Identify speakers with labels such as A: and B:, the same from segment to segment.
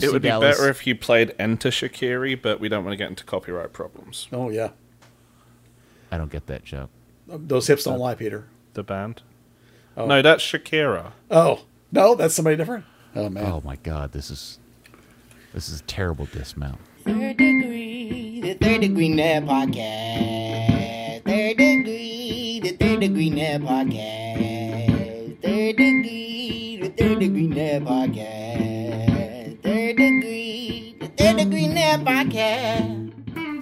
A: FC
B: It would be
A: Dallas.
B: better if you played Enter Shakiri, but we don't want to get into copyright problems.
C: Oh yeah,
A: I don't get that joke.
C: Uh, those hips don't lie, Peter.
B: The band? Oh. No, that's Shakira.
C: Oh no, that's somebody different. Oh man.
A: Oh my God, this is this is a terrible dismount.
D: Third degree, the third degree net podcast. Third degree, the third degree net podcast.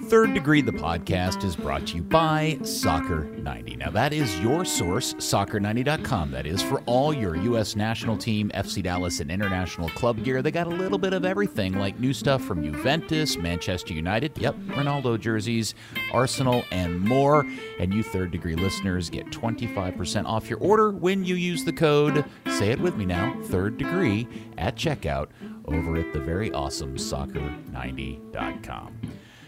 D: Third Degree, the podcast,
A: is brought to you by Soccer90. Now, that is your source, soccer90.com. That is for all your U.S. national team, FC Dallas, and international club gear. They got a little bit of everything, like new stuff from Juventus, Manchester United, yep, Ronaldo jerseys, Arsenal, and more. And you Third Degree listeners get 25% off your order when you use the code, say it with me now, Third Degree, at checkout over at the very awesome soccer90.com.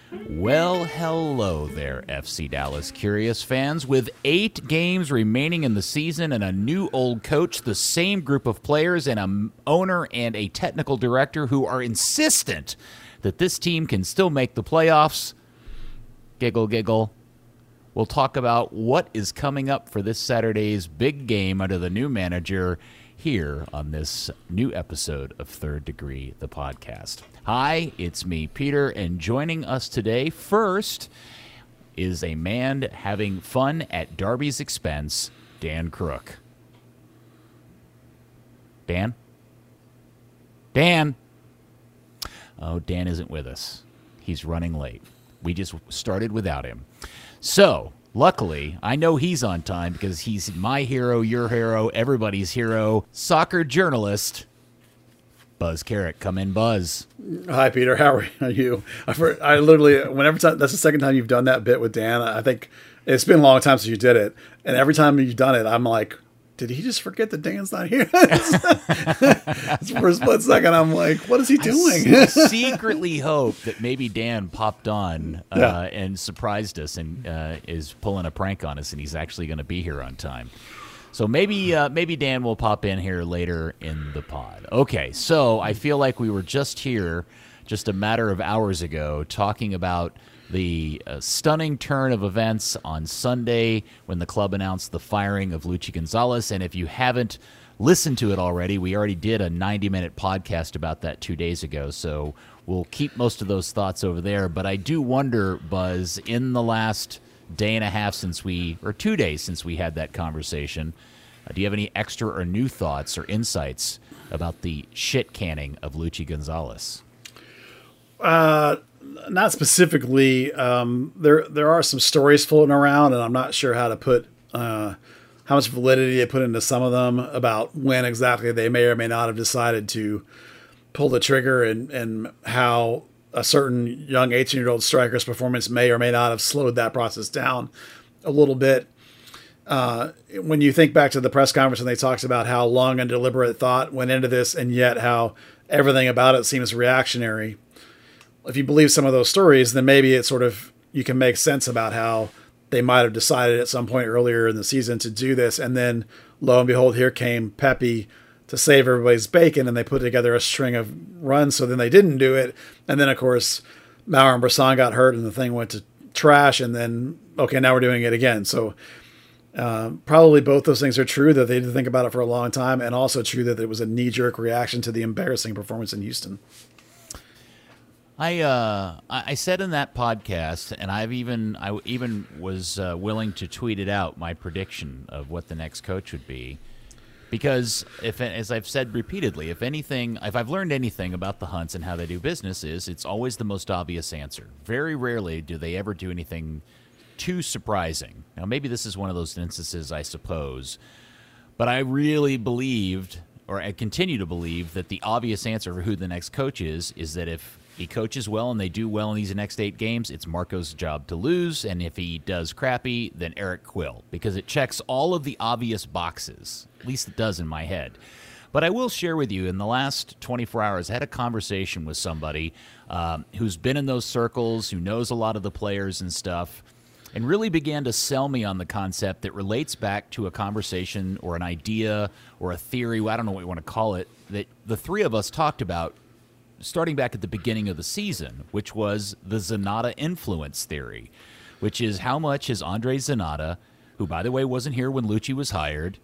A: Well, hello there, FC Dallas Curious fans. With eight games remaining in the season and a new old coach, the same group of players, and an owner and a technical director who are insistent that this team can still make the playoffs, giggle, giggle. We'll talk about what is coming up for this Saturday's big game under the new manager here on this new episode of Third Degree, the podcast. Hi, it's me, Peter, and joining us today first is a man having fun at Darby's expense, Dan Crook. Dan? Dan? Oh, Dan isn't with us. He's running late. We just started without him. So, luckily, I know he's on time because he's my hero, your hero, everybody's hero, soccer journalist, Buzz Carrick. Come in, Buzz.
C: Hi, Peter. How are you? I literally, whenever time, that's the second time you've done that bit with Dan. I think it's been a long time since you did it, and every time you've done it, I'm like, did he just forget that Dan's not here? For a split second, I'm like, what is he doing?
A: secretly hope that maybe Dan popped on uh,
C: Yeah.
A: and surprised us and uh, is pulling a prank on us, and he's actually going to be here on time. So maybe uh, maybe Dan will pop in here later in the pod. Okay, so I feel like we were just here just a matter of hours ago talking about the uh, stunning turn of events on Sunday when the club announced the firing of Luchi Gonzalez. And if you haven't listened to it already, we already did a 90 minute podcast about that two days ago. So we'll keep most of those thoughts over there. But I do wonder, Buzz, in the last day and a half since we, or two days since we had that conversation, uh, do you have any extra or new thoughts or insights about the shit canning of Luchi Gonzalez?
C: Not specifically. Um, there there are some stories floating around, and I'm not sure how to put uh, how much validity they put into some of them about when exactly they may or may not have decided to pull the trigger, and and how a certain young 18 year old striker's performance may or may not have slowed that process down a little bit. Uh, when you think back to the press conference and they talked about how long and deliberate thought went into this, and yet how everything about it seems reactionary if you believe some of those stories, then maybe it sort of you can make sense about how they might have decided at some point earlier in the season to do this, and then lo and behold, here came Pepi to save everybody's bacon, and they put together a string of runs. So then they didn't do it, and then of course Maurer and Bressan got hurt, and the thing went to trash, and then okay, now we're doing it again. So. Uh, probably both those things are true that they didn't think about it for a long time, and also true that it was a knee jerk reaction to the embarrassing performance in Houston.
A: I uh, I said in that podcast, and I've even I even was uh, willing to tweet it out my prediction of what the next coach would be, because if as I've said repeatedly, if anything, if I've learned anything about the Hunts and how they do business, is it's always the most obvious answer. Very rarely do they ever do anything too surprising. Now, maybe this is one of those instances, I suppose, but I really believed, or I continue to believe, that the obvious answer for who the next coach is is that if he coaches well and they do well in these next eight games, it's Marco's job to lose. And if he does crappy, then Eric Quill, because it checks all of the obvious boxes. At least it does in my head. But I will share with you in the last 24 hours, I had a conversation with somebody um, who's been in those circles, who knows a lot of the players and stuff and really began to sell me on the concept that relates back to a conversation or an idea or a theory, I don't know what you want to call it, that the three of us talked about starting back at the beginning of the season, which was the Zanotta influence theory, which is how much has Andre Zanotta, who by the way wasn't here when Luchi was hired,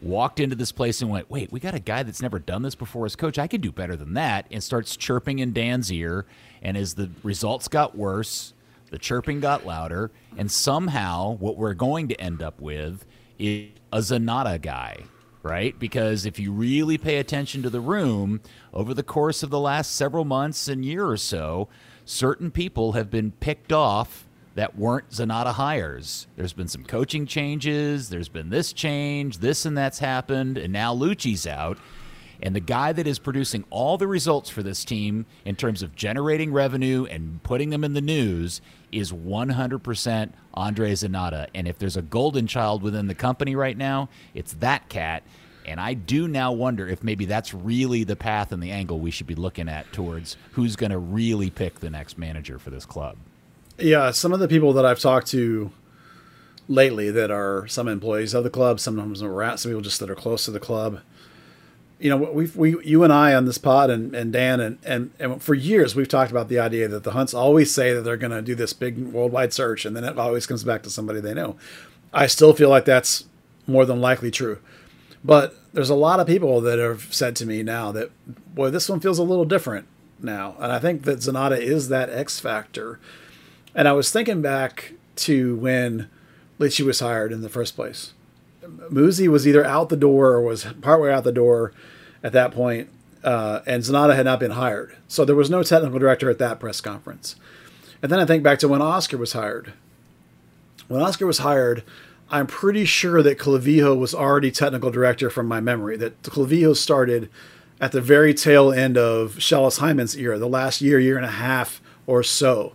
A: walked into this place and went, "Wait, we got a guy that's never done this before as coach. I could do better than that." And starts chirping in Dan's ear, and as the results got worse, the chirping got louder, and somehow what we're going to end up with is a Zanotta guy right? Because if you really pay attention to the room over the course of the last several months and year or so, certain people have been picked off that weren't Zanotta hires. There's been some coaching changes, there's been this change, this and that's happened, and now Luchi's out. And the guy that is producing all the results for this team in terms of generating revenue and putting them in the news is 100% Andre Zanotta. And if there's a golden child within the company right now, it's that cat. And I do now wonder if maybe that's really the path and the angle we should be looking at towards who's going to really pick the next manager for this club.
C: Yeah, some of the people that I've talked to lately that are some employees of the club, sometimes some people just that are close to the club you know, we've we you and I on this pod and, and Dan and, and and for years we've talked about the idea that the Hunts always say that they're going to do this big worldwide search, and then it always comes back to somebody they know. I still feel like that's more than likely true, but there's a lot of people that have said to me now that boy, this one feels a little different now, and I think that Zanotta is that X factor. And I was thinking back to when Luchi was hired in the first place. Muzi was either out the door or was partway out the door at that point, uh, and Zanotta had not been hired. So there was no technical director at that press conference. And then I think back to when Oscar was hired. When Oscar was hired, I'm pretty sure that Clavijo was already technical director from my memory, that Clavijo started at the very tail end of Schellas Hyndman's era, the last year, year and a half or so.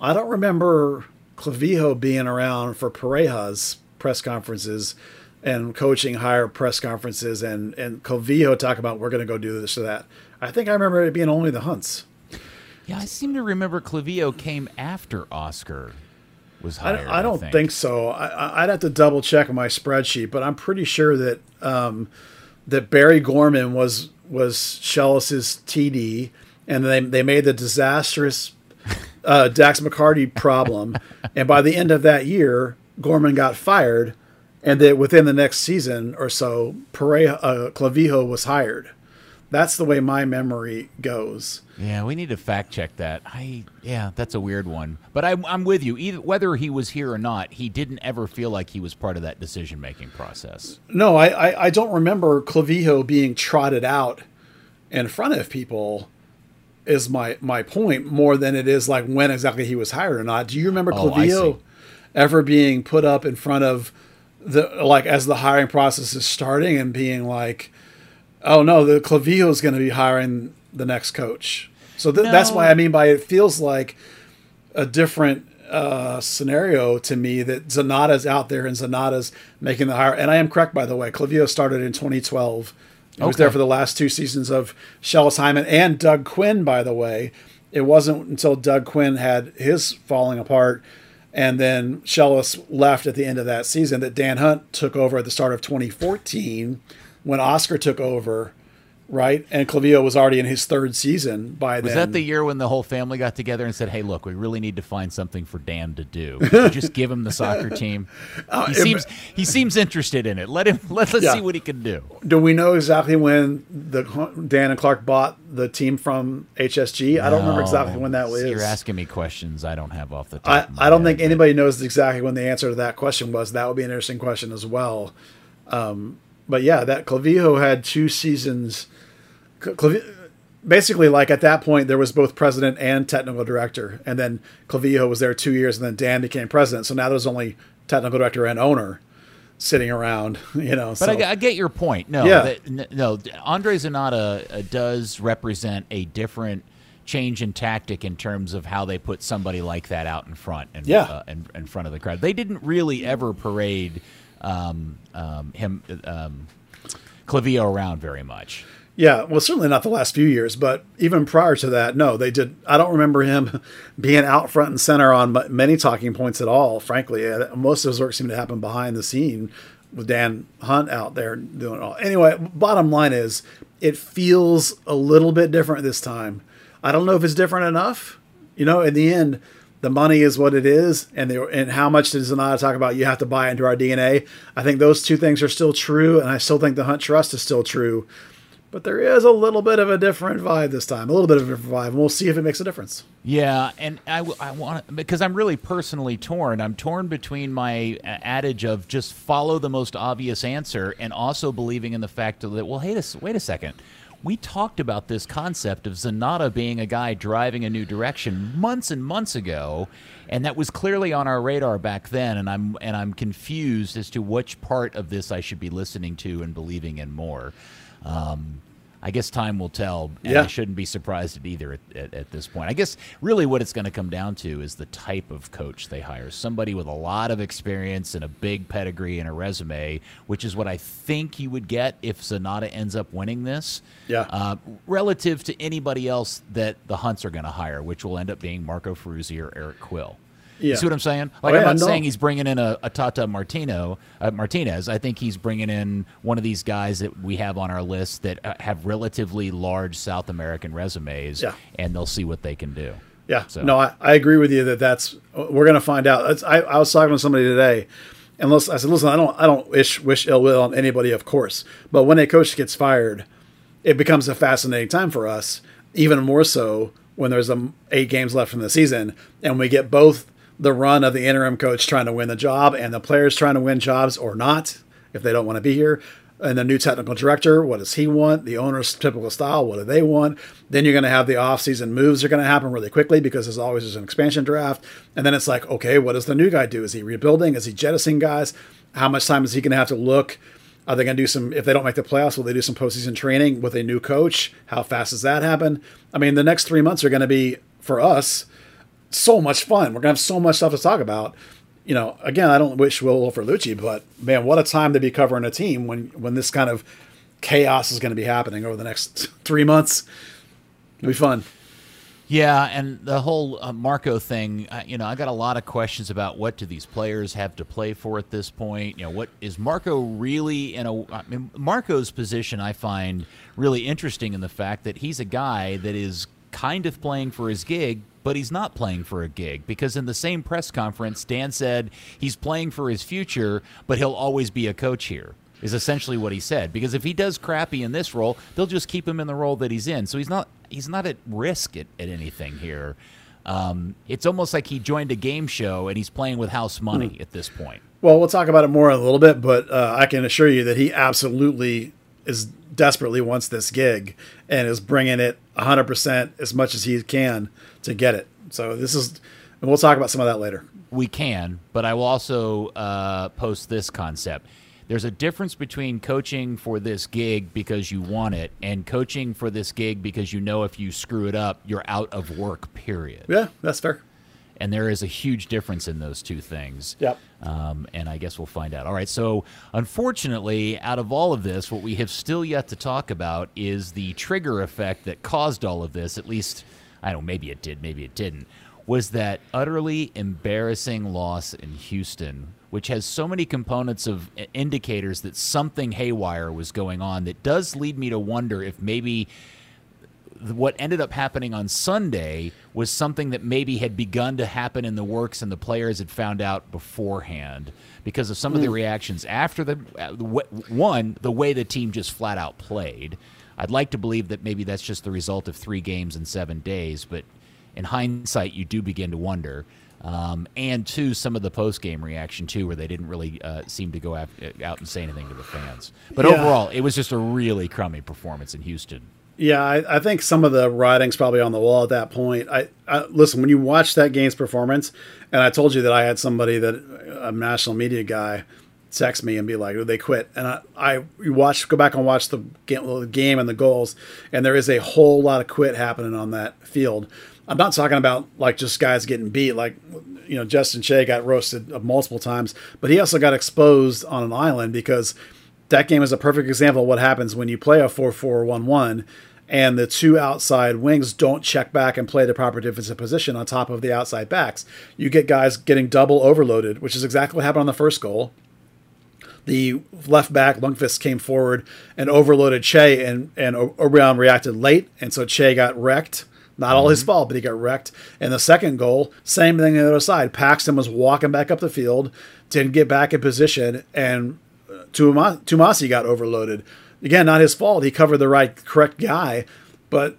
C: I don't remember Clavijo being around for Pareja's press conferences and coaching higher press conferences and and Clavijo talk about we're going to go do this or that. I think I remember it being only the Hunts.
A: Yeah, I seem to remember Clavijo came after Oscar was hired.
C: I, I don't I think. think. so. I, would have to double check my spreadsheet, but I'm pretty sure that um, that Barry Gorman was was Schellas's TD, and they they made the disastrous uh, Dax McCarty problem, and by the end of that year, Gorman got fired and that within the next season or so, Pereira, uh, Clavijo was hired. That's the way my memory goes.
A: Yeah, we need to fact check that. I yeah, that's a weird one. But I, I'm with you. Either whether he was here or not, he didn't ever feel like he was part of that decision making process.
C: No, I, I, I don't remember Clavijo being trotted out in front of people. Is my my point more than it is like when exactly he was hired or not. Do you remember oh, Clavijo ever being put up in front of the like as the hiring process is starting and being like, oh no, the Clavijo is going to be hiring the next coach. So th- no. that's why I mean by it feels like a different uh, scenario to me that Zanotta's out there and Zanotta's making the hire. And I am correct by the way. Clavijo started in 2012. He okay. was there for the last two seasons of Schellas Hyndman and Doug Quinn. By the way, it wasn't until Doug Quinn had his falling apart and then Schellas left at the end of that season that Dan Hunt took over at the start of 2014 when Oscar took over right? And Clavijo was already in his third season by
A: was
C: then. Was
A: that the year when the whole family got together and said, "Hey, look, we really need to find something for Dan to do. just give him the soccer team. Uh, he seems he seems interested in it. Let him let us yeah. see what he can do."
C: Do we know exactly when the Dan and Clark bought the team from HSG? No, I don't remember exactly when that was.
A: You're asking me questions I don't have off the top.
C: I, I don't think anybody knows exactly when the answer to that question was. That would be an interesting question as well. Um, but yeah, that Clavijo had two seasons basically like at that point there was both president and technical director and then Clavijo was there two years and then Dan became president so now there's only technical director and owner sitting around you know
A: but so. I, I, get your point no yeah. That, no Andre Zanotta uh, does represent a different change in tactic in terms of how they put somebody like that out in front and
C: yeah. Uh,
A: in, in, front of the crowd they didn't really ever parade um, um, him um, Clavijo around very much
C: yeah, well, certainly not the last few years, but even prior to that, no, they did. I don't remember him being out front and center on many talking points at all. Frankly, uh, most of his work seemed to happen behind the scene with Dan Hunt out there doing it all. Anyway, bottom line is, it feels a little bit different this time. I don't know if it's different enough. You know, in the end, the money is what it is, and the, and how much does Zanotta talk about? You have to buy into our DNA. I think those two things are still true, and I still think the Hunt Trust is still true. But there is a little bit of a different vibe this time, a little bit of a different vibe, and we'll see if it makes a difference.
A: Yeah, and I, I want because I'm really personally torn. I'm torn between my uh, adage of just follow the most obvious answer, and also believing in the fact that well, hey, wait a second. We talked about this concept of Zanotta being a guy driving a new direction months and months ago, and that was clearly on our radar back then. And I'm and I'm confused as to which part of this I should be listening to and believing in more. Um, I guess time will tell, and
C: Yeah.
A: I shouldn't be surprised at either at, at, at this point. I guess really what it's going to come down to is the type of coach they hire. Somebody with a lot of experience and a big pedigree and a resume, which is what I think you would get if Zanotta ends up winning this.
C: Yeah.
A: Uh, relative to anybody else that the Hunts are going to hire, which will end up being Marco Ferruzzi or Eric Quill. You see what I'm saying? Like
C: Oh,
A: I'm not
C: no.
A: saying he's bringing in a, a Tata Martino uh, Martinez. I think he's bringing in one of these guys that we have on our list that uh, have relatively large South American resumes,
C: Yeah.
A: and they'll see what they can do.
C: Yeah,
A: So-
C: no, I, I agree with you that that's we're going to find out. That's, I, I was talking to somebody today, and I said, listen, I don't I don't wish wish ill will on anybody, of course, but when a coach gets fired, it becomes a fascinating time for us, even more so when there's um, eight games left in the season, and we get both the run of the interim coach trying to win the job and the players trying to win jobs or not if they don't want to be here. And the new technical director, what does he want? The owner's typical style, what do they want? Then you're going to have the offseason moves are going to happen really quickly because there's always just an expansion draft. And then it's like, okay, what does the new guy do? Is he rebuilding? Is he jettisoning guys? How much time is he going to have to look? Are they going to do some, if they don't make the playoffs, will they do some postseason training with a new coach? How fast does that happen? I mean, the next three months are going to be, for us, so much fun. We're gonna have so much stuff to talk about. You know, again, I don't wish Will for Luchi, but man, what a time to be covering a team when when this kind of chaos is going to be happening over the next three months. It'll be fun.
A: Yeah, and the whole uh, Marco thing, uh, you know, I got a lot of questions about what do these players have to play for at this point. You know, what is Marco really in a? I mean, Marco's position I find really interesting in the fact that he's a guy that is kind of playing for his gig, but he's not playing for a gig because in the same press conference, Dan said he's playing for his future, but he'll always be a coach here. Is essentially what he said because if he does crappy in this role, they'll just keep him in the role that he's in. So he's not he's not at risk at, at anything here. Um, it's almost like he joined a game show and he's playing with house money at this point.
C: Well, we'll talk about it more in a little bit, but uh, I can assure you that he absolutely is desperately wants this gig and is bringing it 100% as much as he can to get it. So this is, and we'll talk about some of that later.
A: We can, but I will also uh, post this concept. There's a difference between coaching for this gig because you want it and coaching for this gig because you know if you screw it up, you're out of work, period.
C: Yeah, that's fair.
A: And there is a huge difference in those two things.
C: Yep.
A: Um, and I guess we'll find out. All right. So, unfortunately, out of all of this, what we have still yet to talk about is the trigger effect that caused all of this. At least, I don't know, maybe it did, maybe it didn't. Was that utterly embarrassing loss in Houston, which has so many components of indicators that something haywire was going on that does lead me to wonder if maybe what ended up happening on Sunday was something that maybe had begun to happen in the works and the players had found out beforehand because of some of the reactions after the uh, one the way the team just flat out played. I'd like to believe that maybe that's just the result of three games in seven days, but in hindsight, you do begin to wonder. Um, and two, some of the post game reaction too, where they didn't really uh, seem to go af- out and say anything to the fans. But
C: Yeah.
A: overall, it was just a really crummy performance in Houston.
C: Yeah, I, I think some of the writing's probably on the wall at that point. I, I listen when you watch that game's performance, and I told you that I had somebody that a national media guy text me and be like, oh, "They quit," and I, I watch go back and watch the game, and the goals, and there is a whole lot of quit happening on that field. I'm not talking about like just guys getting beat, like you know Justin Che got roasted multiple times, but he also got exposed on an island because that game is a perfect example of what happens when you play a 4-4-1-1 and the two outside wings don't check back and play the proper defensive position on top of the outside backs. You get guys getting double overloaded, which is exactly what happened on the first goal. The left back Lundqvist came forward and overloaded Che, and and O- reacted late, and so Che got wrecked Not all his fault, but he got wrecked. And the second goal, same thing on the other side. Paxton was walking back up the field, didn't get back in position, and uh, Tuma- Tumasi got overloaded. Again, not his fault. He covered the right, correct guy, but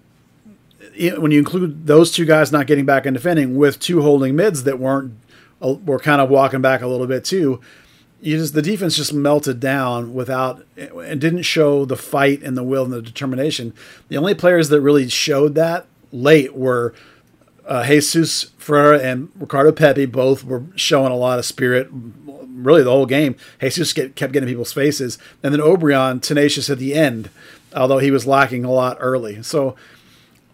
C: when you include those two guys not getting back and defending with two holding mids that weren't uh, were kind of walking back a little bit too, you just the defense just melted down without and didn't show the fight and the will and the determination. The only players that really showed that late were uh, Jesus Ferreira and Ricardo Pepi. Both were showing a lot of spirit. Really, the whole game, Jesus kept getting people's faces, and then Obrian tenacious at the end, although he was lacking a lot early. So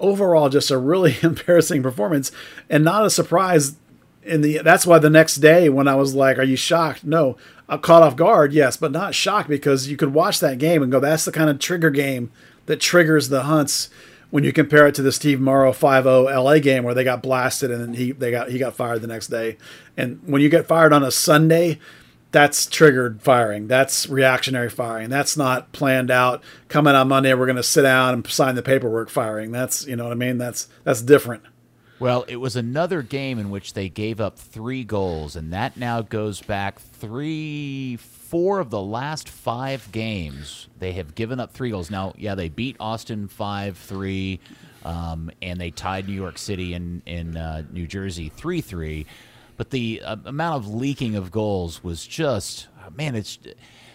C: overall, just a really embarrassing performance, and not a surprise. In the that's why the next day when I was like, "Are you shocked?" No, I caught off guard, yes, but not shocked because you could watch that game and go, "That's the kind of trigger game that triggers the hunts." When you compare it to the Steve Morrow 5-0 LA game where they got blasted and he they got he got fired the next day, and when you get fired on a Sunday, that's triggered firing. That's reactionary firing. That's not planned out. Coming on Monday, we're going to sit down and sign the paperwork firing. That's you know what I mean. That's that's different.
A: Well, it was another game in which they gave up three goals, and that now goes back three, four of the last five games. They have given up three goals. Now, yeah, they beat Austin 5 3, um, and they tied New York City in, in uh, New Jersey 3 3. But the uh, amount of leaking of goals was just, man, it's.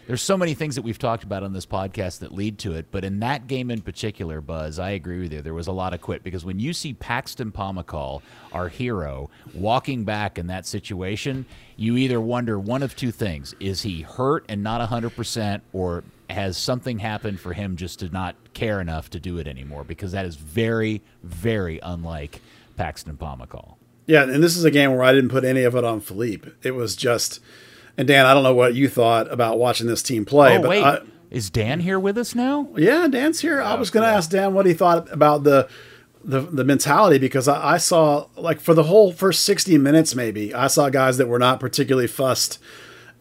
A: There's so many things that we've talked about on this podcast that lead to it, but in that game in particular, Buzz, I agree with you. There was a lot of quit because when you see Paxton Pomykal, our hero, walking back in that situation, you either wonder one of two things: is he hurt and not 100 percent, or has something happened for him just to not care enough to do it anymore? Because that is very, very unlike Paxton Pomykal.
C: Yeah, and this is a game where I didn't put any of it on Phelipe. It was just, and Dan, I don't know what you thought about watching this team play,
A: Oh
C: but
A: wait,
C: I,
A: is Dan here with us now?
C: yeah, Dan's here. I was going to ask Dan what he thought about the the the mentality because I, I saw like for the whole first sixty minutes, maybe I saw guys that were not particularly fussed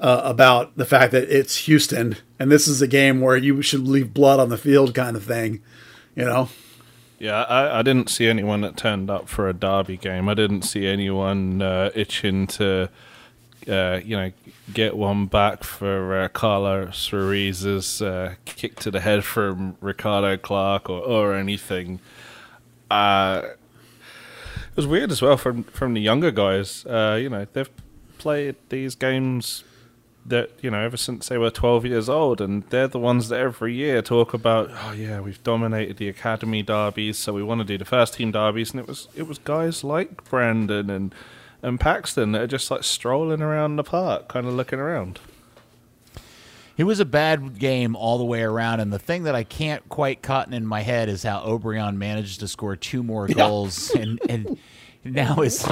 C: uh, about the fact that it's Houston and this is a game where you should leave blood on the field, kind of thing. You know,
B: Yeah, I, I didn't see anyone that turned up for a derby game. I didn't see anyone uh, itching to, uh, you know, get one back for uh, Carlos Ruiz's uh, kick to the head from Ricardo Clark or, or anything. Uh, it was weird as well from from the younger guys. Uh, you know, they've played these games that you know ever since they were 12 years old and they're the ones that every year talk about oh yeah we've dominated the academy derbies so we want to do the first team derbies and it was it was guys like Brandon and and Paxton that are just like strolling around the park kind of looking around
A: It was a bad game all the way around, and the thing that I can't quite cotton in my head is how Obrian managed to score two more goals, and and now is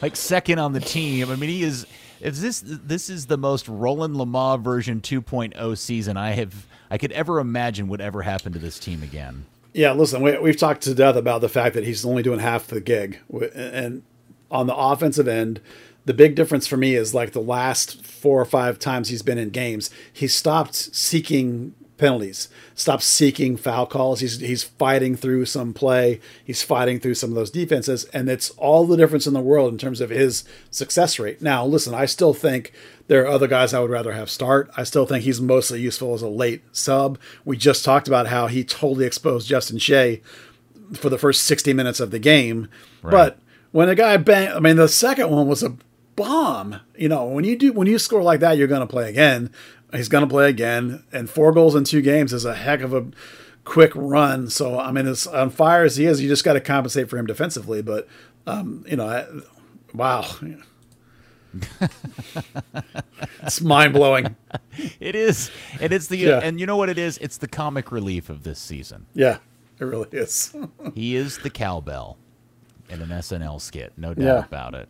A: like second on the team. I mean, he is. If this this is the most Roland Lamah version 2.0 season I have I could ever imagine would ever happen to this team again.
C: Yeah, listen, we, we've talked to death about the fact that he's only doing half the gig. And on the offensive end, the big difference for me is like the last four or five times he's been in games, he stopped seeking penalties, stopped seeking foul calls. He's he's fighting through some play, he's fighting through some of those defenses, and it's all the difference in the world in terms of his success rate. Now, listen, I still think there are other guys I would rather have start. I still think he's mostly useful as a late sub. We just talked about how he totally exposed Justin Che for the first 60 minutes of the game. But when a guy bang, I mean, the second one was a bomb. You know, when you do when you score like that, you're going to play again. He's going to play again, and four goals in two games is a heck of a quick run. So I mean, as on fire as he is, you just got to compensate for him defensively. But um, you know, I, wow. it's mind blowing.
A: It is, and it's the
C: Yeah.
A: and you know what it is? It's the comic relief of this season.
C: Yeah, it really is.
A: He is the cowbell in an SNL skit, no doubt
C: Yeah.
A: about it.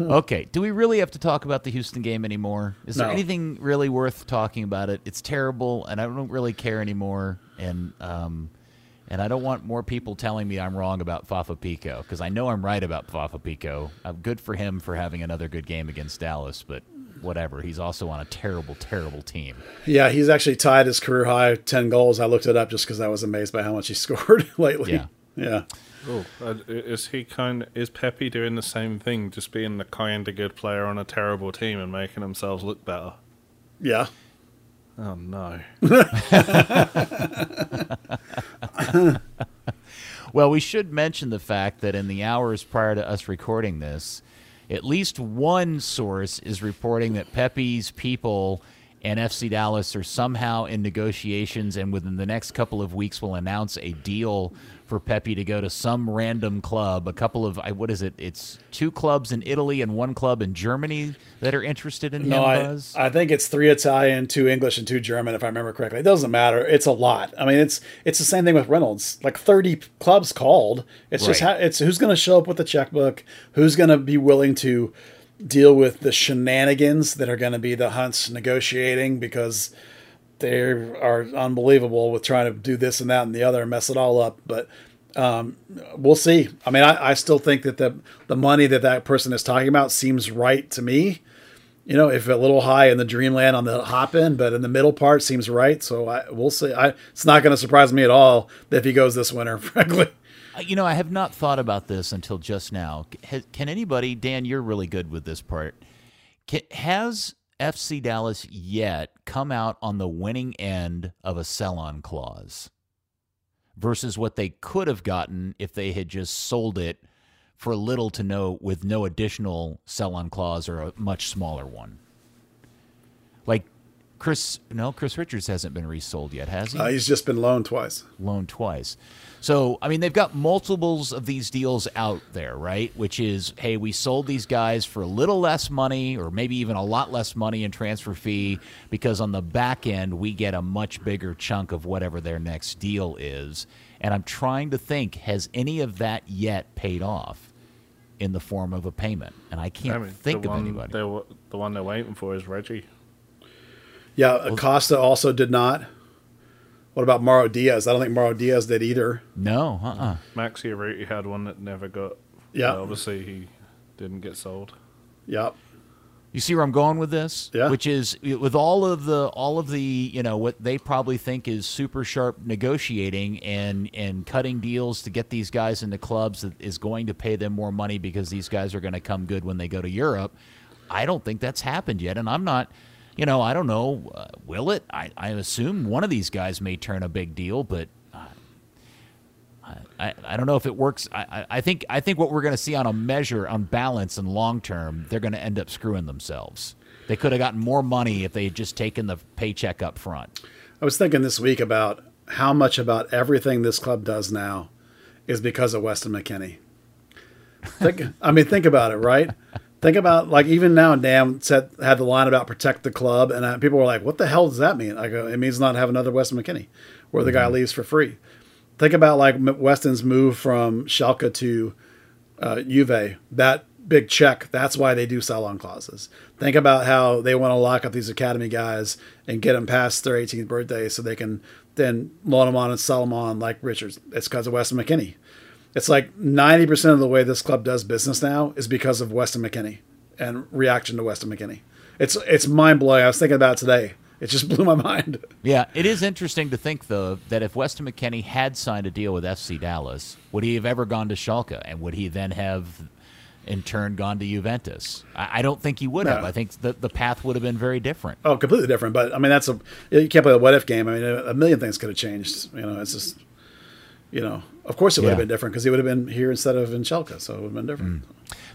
A: okay, do we really have to talk about the Houston game anymore? Is there anything really worth talking about it? It's terrible, and I don't really care anymore. And um, and I don't want more people telling me I'm wrong about Fafa Picault because I know I'm right about Fafa Picault. I'm good for him for having another good game against Dallas, but whatever. He's also on a terrible, terrible team.
C: Yeah, he's actually tied his career high ten goals. I looked it up just because I was amazed by how much he scored lately.
A: Yeah.
C: Yeah.
B: Oh, uh, is he kind? Is Pepi doing the same thing, just being the kind of good player on a terrible team and making themselves look better?
C: Yeah.
B: Oh no!
A: Well, we should mention the fact that in the hours prior to us recording this, at least one source is reporting that Pepi's people and FC Dallas are somehow in negotiations and within the next couple of weeks will announce a deal for Pepi to go to some random club. A couple of I- what is it? It's two clubs in Italy and one club in Germany that are interested in
C: No,
A: him.
C: I,
A: Buzz.
C: I think it's three Italian, two English, and two German, if I remember correctly. It doesn't matter. It's a lot. I mean, it's it's the same thing with Reynolds. Like thirty clubs called. It's just how, it's who's going to show up with the checkbook, who's going to be willing to deal with the shenanigans that are going to be the Hunts negotiating because they are unbelievable with trying to do this and that and the other and mess it all up. But um, we'll see. I mean, I, I still think that the the money that that person is talking about seems right to me. You know, if a little high in the dreamland on the hop in, but in the middle part seems right. So I we'll see. I it's not going to surprise me at all if he goes this winter. Frankly,
A: Uh, You know, I have not thought about this until just now. Can anybody, Dan, you're really good with this part. Can, has FC Dallas yet come out on the winning end of a sell on clause versus what they could have gotten if they had just sold it for little to no, with no additional sell on clause or a much smaller one? Like Chris, no, Chris Richards hasn't been resold yet, has he?
C: uh, he's just been loaned twice.
A: loaned twice. So, I mean, they've got multiples of these deals out there, right? Which is, hey, we sold these guys for a little less money or maybe even a lot less money in transfer fee because on the back end, we get a much bigger chunk of whatever their next deal is. And I'm trying to think, has any of that yet paid off in the form of a payment? And I can't
B: I mean,
A: think of
B: one
A: anybody.
B: The one they're waiting for is Reggie.
C: Yeah, Acosta also did not. What about Mauro Diaz? I don't think Mauro Diaz did either.
A: No, uh-uh.
B: Maxi Urruti had one that never got.
C: Yeah.
B: well, obviously he didn't get sold.
C: Yep.
A: You see where I'm going with this?
C: Yeah.
A: Which is with all of the all of the you know what they probably think is super sharp negotiating and and cutting deals to get these guys into clubs that is going to pay them more money because these guys are going to come good when they go to Europe. I don't think that's happened yet, and I'm not. You know, I don't know. Uh, will it? I, I assume one of these guys may turn a big deal, but I, I don't know if it works. I, I, I think I think what we're going to see on a measure, on balance and long term, they're going to end up screwing themselves. They could have gotten more money if they had just taken the paycheck up front.
C: I was thinking this week about how much about everything this club does now is because of Weston McKennie. Think, I mean, think about it, right? Think about like even now, Dan said had the line about protect the club, and uh, people were like, "What the hell does that mean?" I go, "It means not have another Weston McKennie, where the guy leaves for free." Think about like Weston's move from Schalke to uh, Juve. That big check. That's why they do sell on clauses. Think about how they want to lock up these academy guys and get them past their 18th birthday so they can then loan them on and sell them on like Richards. It's because of Weston McKennie. It's like 90% of the way this club does business now is because of Weston McKennie and reaction to Weston McKennie. It's it's mind blowing. I was thinking about it today. It just blew my mind.
A: Yeah, it is interesting to think though that if Weston McKennie had signed a deal with FC Dallas, would he have ever gone to Schalke, and would he then have, in turn, gone to Juventus? I, I don't think he would have. I think the the path would have been very different.
C: Oh, completely different. But I mean, that's a you can't play a what if game. I mean, a, a million things could have changed. You know, it's just you know, of course it would have been different because he would have been here instead of in Schalke, so it would have been different.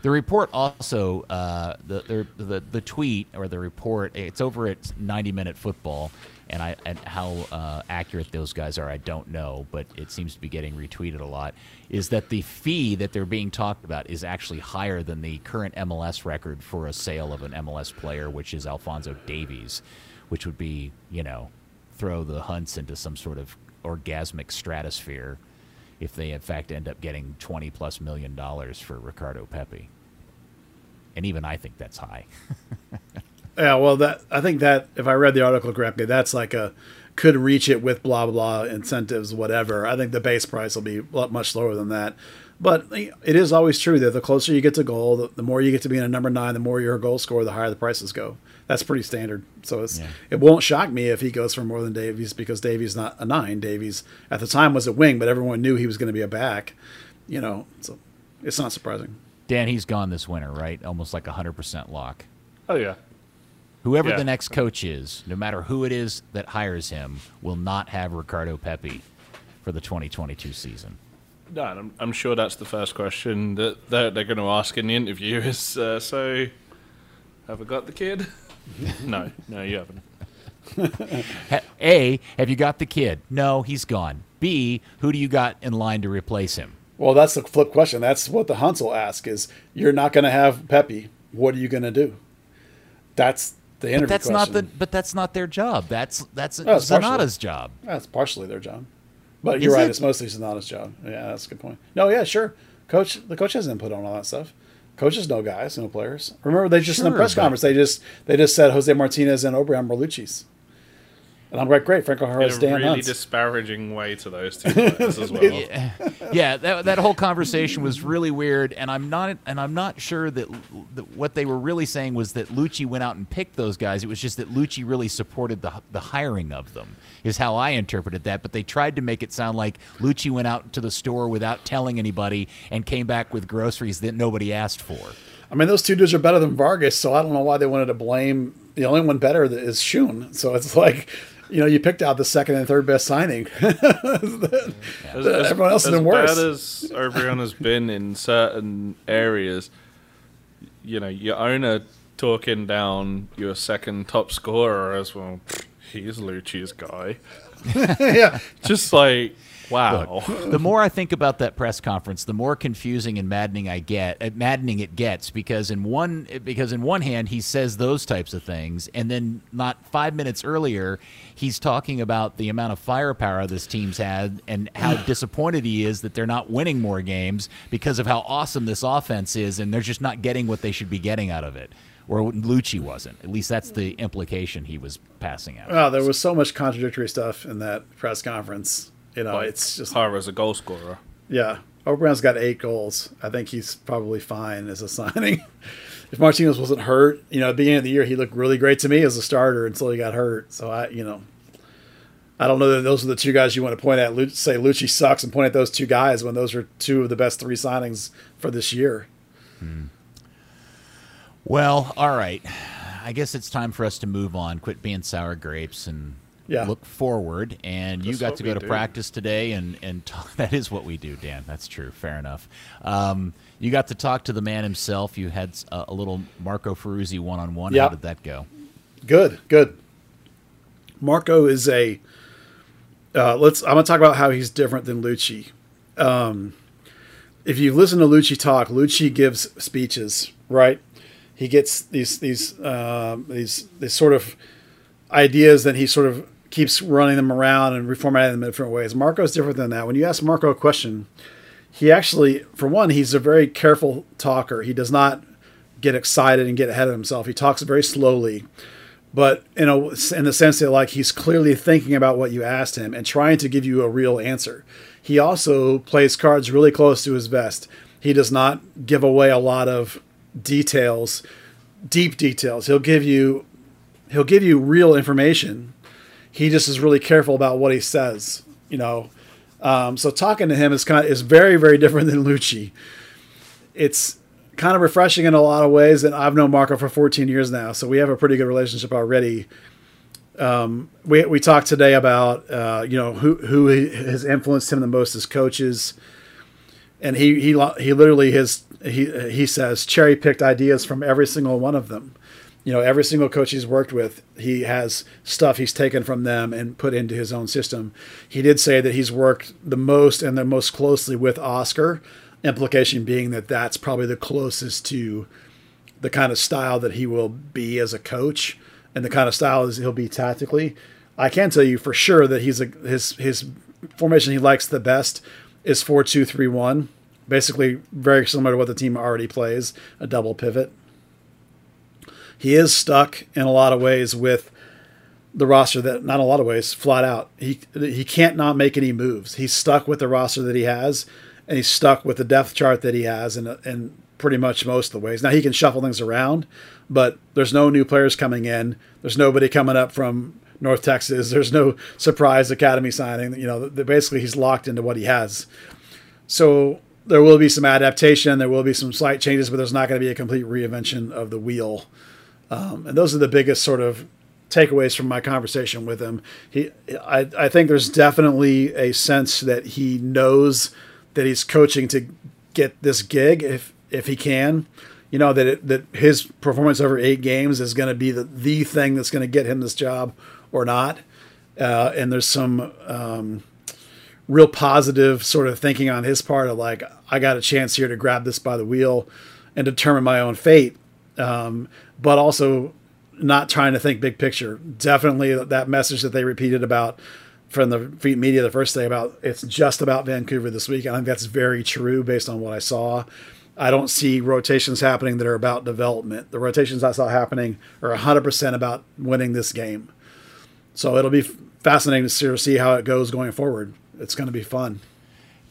A: The report also, uh, the, the the the tweet or the report, it's over at 90 Minute Football, and I and how uh, accurate those guys are, I don't know, but it seems to be getting retweeted a lot. Is that the fee that they're being talked about is actually higher than the current MLS record for a sale of an MLS player, which is Alphonso Davies, which would be you know throw the Hunts into some sort of orgasmic stratosphere if they in fact end up getting 20 plus million dollars for Ricardo Pepi. And even I think that's high.
C: Yeah, well, that I think that if I read the article correctly, that's like a could reach it with blah blah incentives, whatever. I think the base price will be much lower than that. But it is always true that the closer you get to goal, the, more you get to be in a number nine, the more you're a goal scorer, the higher the prices go. That's pretty standard. So it's
A: Yeah.
C: it won't shock me if he goes for more than Davies because Davies not a nine. Davies at the time was a wing, but everyone knew he was going to be a back. You know, so it's not surprising.
A: Dan, he's gone this winter, right? Almost like a hundred percent lock.
B: Oh yeah.
A: Whoever
B: Yeah.
A: the next coach is, no matter who it is that hires him, will not have Ricardo Pepi for the 2022 season.
B: Dan, I'm, I'm sure that's the first question that they're, they're going to ask in the interview is, uh, so, have I got the kid? no, no, you haven't.
A: A, have you got the kid? No, he's gone. B, who do you got in line to replace him?
C: Well, that's the flip question. That's what the Hunts will ask: is you're not going to have Pepi. What are you going to do? That's the interview
A: But that's
C: question.
A: not the. But that's not their job. That's that's
C: Oh, it's partially.
A: Zanotta's job.
C: That's partially their job. But you're
A: Is
C: right.
A: it?
C: It's mostly Zanotta's job. Yeah, that's a good point. No, yeah, sure. Coach, the coach has input on all that stuff. Coaches know guys, know players. Remember, they just in the press conference they just they just said Jose Martinez and Obrian Berlucci's. And I'm like, great. Franco
B: In
C: Harris,
B: a
C: Dan
B: really
C: Hunts.
B: disparaging way to those two players as well.
A: yeah, that, that whole conversation was really weird, and I'm not and I'm not sure that, that what they were really saying was that Luchi went out and picked those guys. It was just that Luchi really supported the the hiring of them. Is how I interpreted that. But they tried to make it sound like Luchi went out to the store without telling anybody and came back with groceries that nobody asked for.
C: I mean, those two dudes are better than Vargas, so I don't know why they wanted to blame the only one better that is Shun. So it's like, you know, you picked out the second and third best signing.
B: As,
C: Everyone else has
B: as
C: been worse.
B: bad as Obrian has been in certain areas, you know, your owner talking down your second top scorer as well. He's Luchi's guy.
C: yeah,
B: Just like, wow.
A: the more I think about that press conference, the more confusing and maddening I get. Uh, maddening it gets because in one because in one hand he says those types of things, and then not five minutes earlier he's talking about the amount of firepower this team's had and how disappointed he is that they're not winning more games because of how awesome this offense is, and they're just not getting what they should be getting out of it. Or Luchi wasn't. At least that's the implication he was passing out.
C: Wow, there was so much contradictory stuff in that press conference. You know, it's just
B: Jara as a goal scorer.
C: yeah. Obrian's got eight goals. I think he's probably fine as a signing. if Martinez wasn't hurt, you know, at the beginning of the year he looked really great to me as a starter until he got hurt. So I, you know, I don't know that those are the two guys you want to point at. Say Luchi sucks and point at those two guys when those are two of the best three signings for this year. Hmm.
A: Well, all right. I guess it's time for us to move on, quit being sour grapes, and
C: Yeah.
A: look forward. And you got to go to
B: do.
A: practice today, and and talk, that is what we do, Dan. That's true. Fair enough. Um, you got to talk to the man himself. You had a, a little Marco Ferruzzi one on one. How did that go?
C: Good, good. Marco is a. Uh, let's. I'm gonna talk about how he's different than Luchi. Um, if you listen to Luchi talk, Luchi gives speeches, right? He gets these these um, these these sort of ideas, then he sort of keeps running them around and reformatting them in different ways. Marco's different than that. When you ask Marco a question, he actually, for one, he's a very careful talker. He does not get excited and get ahead of himself. He talks very slowly but in a in the sense that like he's clearly thinking about what you asked him and trying to give you a real answer. He also plays cards really close to his vest. He does not give away a lot of details, deep details. He'll give you he'll give you real information. He just is really careful about what he says, you know. Um, so talking to him is kind of, is very very different than Luchi. It's kind of refreshing in a lot of ways. And I've known Marco for 14 years now, so we have a pretty good relationship already. Um, we we talked today about uh, you know who who has influenced him the most as coaches, and he he he literally his he he says cherry picked ideas from every single one of them. You know, every single coach he's worked with, he has stuff he's taken from them and put into his own system. He did say that he's worked the most and the most closely with Oscar, implication being that that's probably the closest to the kind of style that he will be as a coach and the kind of style he'll be tactically. I can tell you for sure that he's a his his formation he likes the best is four two three one, basically very similar to what the team already plays, a double pivot. He is stuck in a lot of ways with the roster that not a lot of ways flat out he he can't not make any moves he's stuck with the roster that he has and he's stuck with the depth chart that he has and and pretty much most of the ways. Now he can shuffle things around, but there's no new players coming in. There's nobody coming up from North Texas. There's no surprise academy signing. You know, basically he's locked into what he has. So there will be some adaptation. There will be some slight changes, but there's not going to be a complete reinvention of the wheel. Um, and those are the biggest sort of takeaways from my conversation with him. He, I, I think there's definitely a sense that he knows that he's coaching to get this gig if if he can. You know that it, that his performance over eight games is going to be the the thing that's going to get him this job or not. Uh, and there's some um, real positive sort of thinking on his part of like I got a chance here to grab this by the wheel and determine my own fate. Um, but also not trying to think big picture. Definitely that message that they repeated about from the media the first day about it's just about Vancouver this week. I think that's very true based on what I saw. I don't see rotations happening that are about development. The rotations I saw happening are 100% about winning this game. So it'll be fascinating to see how it goes going forward. It's going to be fun.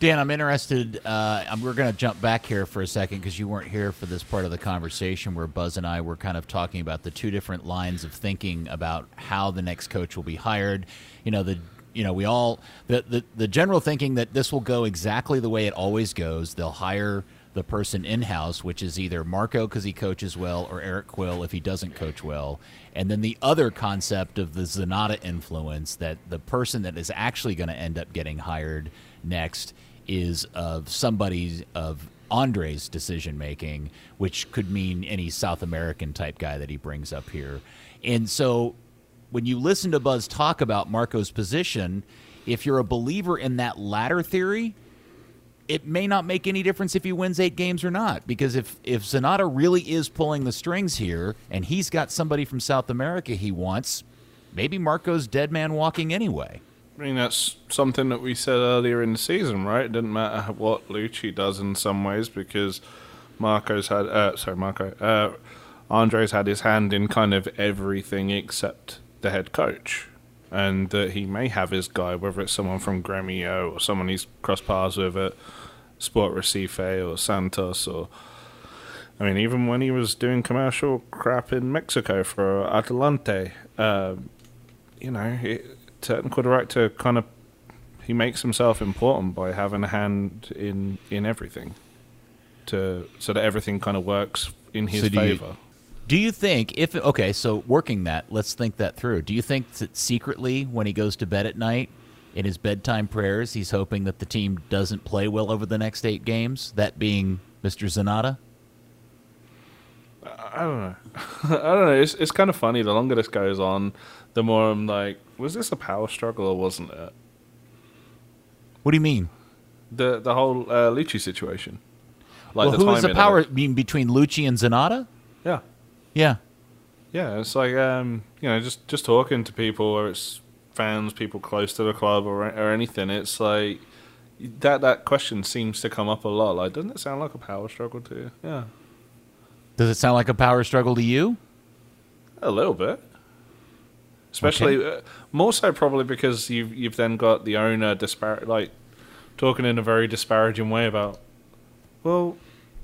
A: Dan, I'm interested. Uh, we're going to jump back here for a second because you weren't here for this part of the conversation where Buzz and I were kind of talking about the two different lines of thinking about how the next coach will be hired. You know, the you know we all the, the the general thinking that this will go exactly the way it always goes. They'll hire the person in house, which is either Marco because he coaches well or Eric Quill if he doesn't coach well. And then the other concept of the Zanotta influence that the person that is actually going to end up getting hired next is of somebody of Andre's decision making, which could mean any South American type guy that he brings up here. And so when you listen to Buzz talk about Marco's position, if you're a believer in that latter theory, it may not make any difference if he wins eight games or not. Because if if Zanotta really is pulling the strings here, and he's got somebody from South America he wants, maybe Marco's dead man walking anyway.
B: I mean, that's something that we said earlier in the season, right? It didn't matter what Luchi does in some ways because Marco's had, uh, sorry, Marco, uh, Andre's had his hand in kind of everything except the head coach. And that he may have his guy, whether it's someone from Gremio or someone he's crossed paths with at Sport Recife or Santos or. I mean, even when he was doing commercial crap in Mexico for Atlante, uh, you know, it, technical director kind of he makes himself important by having a hand in in everything, to so that everything kind of works in his so favor.
A: You, do you think if okay, so working that, let's think that through. Do you think that secretly when he goes to bed at night, in his bedtime prayers, he's hoping that the team doesn't play well over the next eight games? That being Mr. Zanotta.
B: I don't know. I don't know. It's it's kind of funny. The longer this goes on, the more I'm like, was this a power struggle or wasn't it?
A: What do you mean?
B: The the whole uh, Luchi situation.
A: Like well, who was the power? mean between Luchi and Zanotta?
B: Yeah.
A: Yeah.
B: Yeah, it's like um, you know, just just talking to people, or it's fans, people close to the club, or or anything. It's like that that question seems to come up a lot. Like, doesn't it sound like a power struggle to you? Yeah.
A: Does it sound like a power struggle to you?
B: A little bit. Especially okay. uh, more so probably because you've you've then got the owner dispar- like talking in a very disparaging way about well,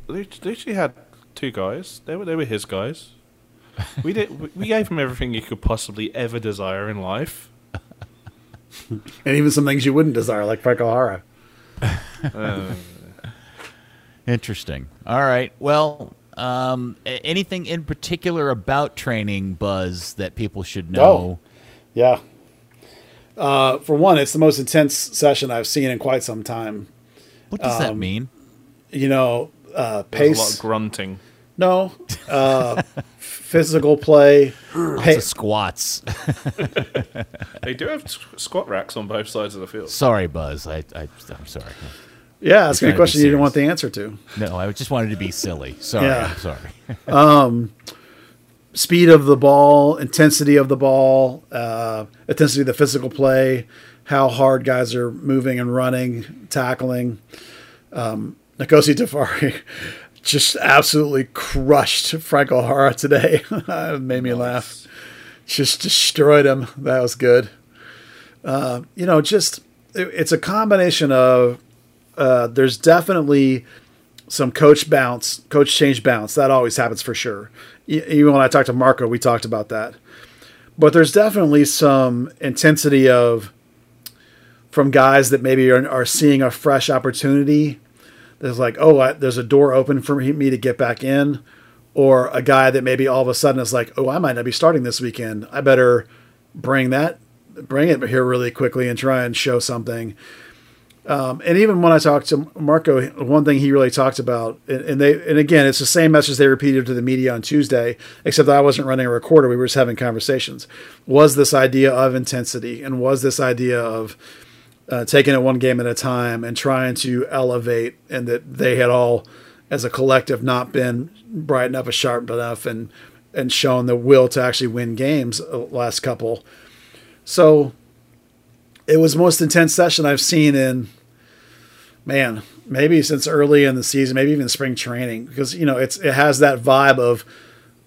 B: they Luchi had two guys. They were they were his guys. We did we gave him everything you could possibly ever desire in life.
C: and even some things you wouldn't desire, like Franco Jara. Uh,
A: Interesting. All right. Well, um, anything in particular about training buzz that people should know? Oh,
C: yeah. Uh, for one, it's the most intense session I've seen in quite some time.
A: What does um, that mean?
C: You know, uh, pace. a lot
B: of grunting.
C: No, uh, physical play.
A: Lots squats.
B: they do have squat racks on both sides of the field.
A: Sorry, Buzz. I, I I'm sorry.
C: Yeah, that's a good question you didn't want the answer to.
A: No, I just wanted to be silly. Sorry. Yeah. sorry.
C: um, speed of the ball, intensity of the ball, uh, intensity of the physical play, how hard guys are moving and running, tackling. Um, Nkosi Tafari just absolutely crushed Franco Jara today. made me nice. laugh. Just destroyed him. That was good. Uh, you know, just it, it's a combination of uh, there's definitely some coach bounce, coach change bounce. That always happens for sure. E- even when I talked to Marco, we talked about that. But there's definitely some intensity of from guys that maybe are, are seeing a fresh opportunity. There's like, oh, I, there's a door open for me to get back in, or a guy that maybe all of a sudden is like, oh, I might not be starting this weekend. I better bring that, bring it here really quickly and try and show something. Um, and even when I talked to Marco, one thing he really talked about, and, and, they, and again, it's the same message they repeated to the media on Tuesday, except I wasn't running a recorder. We were just having conversations. Was this idea of intensity, and was this idea of uh, taking it one game at a time and trying to elevate, and that they had all, as a collective, not been bright enough, or sharp enough, and and shown the will to actually win games the last couple. So it was most intense session I've seen in man, maybe since early in the season, maybe even spring training, because you know it's it has that vibe of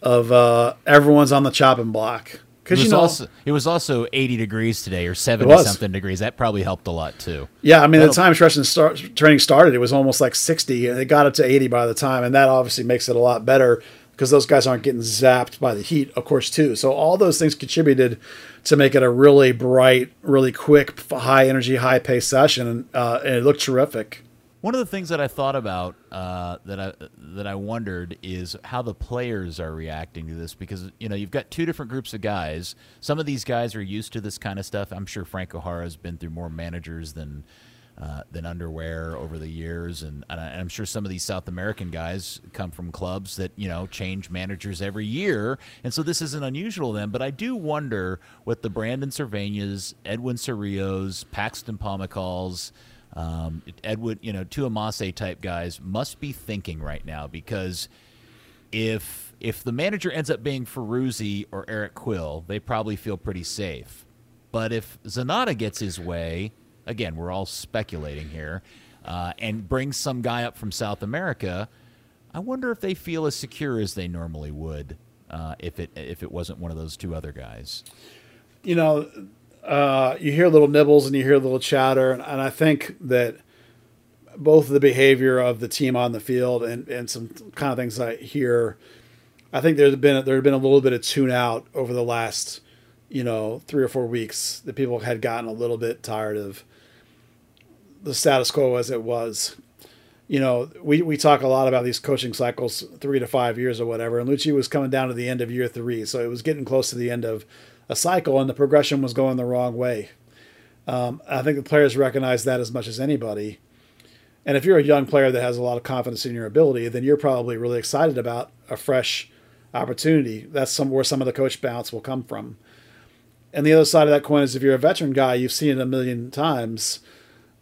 C: of uh, everyone's on the chopping block. Because you know,
A: also, it was also 80 degrees today or 70 something degrees. That probably helped a lot too.
C: Yeah, I mean, That'll, the time stretching start, training started, it was almost like 60, and it got up to 80 by the time, and that obviously makes it a lot better because those guys aren't getting zapped by the heat, of course, too. So all those things contributed to make it a really bright, really quick, high energy, high pace session, uh, and it looked terrific.
A: One of the things that I thought about uh, that I that I wondered is how the players are reacting to this because you know you've got two different groups of guys. Some of these guys are used to this kind of stuff. I'm sure Franco Jara has been through more managers than uh, than underwear over the years, and, and, I'm sure some of these South American guys come from clubs that you know change managers every year, and so this isn't unusual to them. But I do wonder what the Brandon Servanias, Edwin Cerrillos, Paxton Pomykals, um, Edwin, you know, Twumasi type guys must be thinking right now because if if the manager ends up being Ferruzzi or Eric Quill, they probably feel pretty safe. But if Zanotta gets his way, again, we're all speculating here, uh, and brings some guy up from South America, I wonder if they feel as secure as they normally would uh, if it if it wasn't one of those two other guys.
C: You know, uh, you hear little nibbles and you hear a little chatter, and, and I think that both the behavior of the team on the field and, and some kind of things I hear, I think there's been there's been a little bit of tune out over the last you know three or four weeks that people had gotten a little bit tired of the status quo as it was. You know, we, we talk a lot about these coaching cycles, three to five years or whatever, and Luchi was coming down to the end of year three, so it was getting close to the end of a cycle, and the progression was going the wrong way. Um, I think the players recognize that as much as anybody. And if you're a young player that has a lot of confidence in your ability, then you're probably really excited about a fresh opportunity. That's some where some of the coach bounce will come from. And the other side of that coin is if you're a veteran guy, you've seen it a million times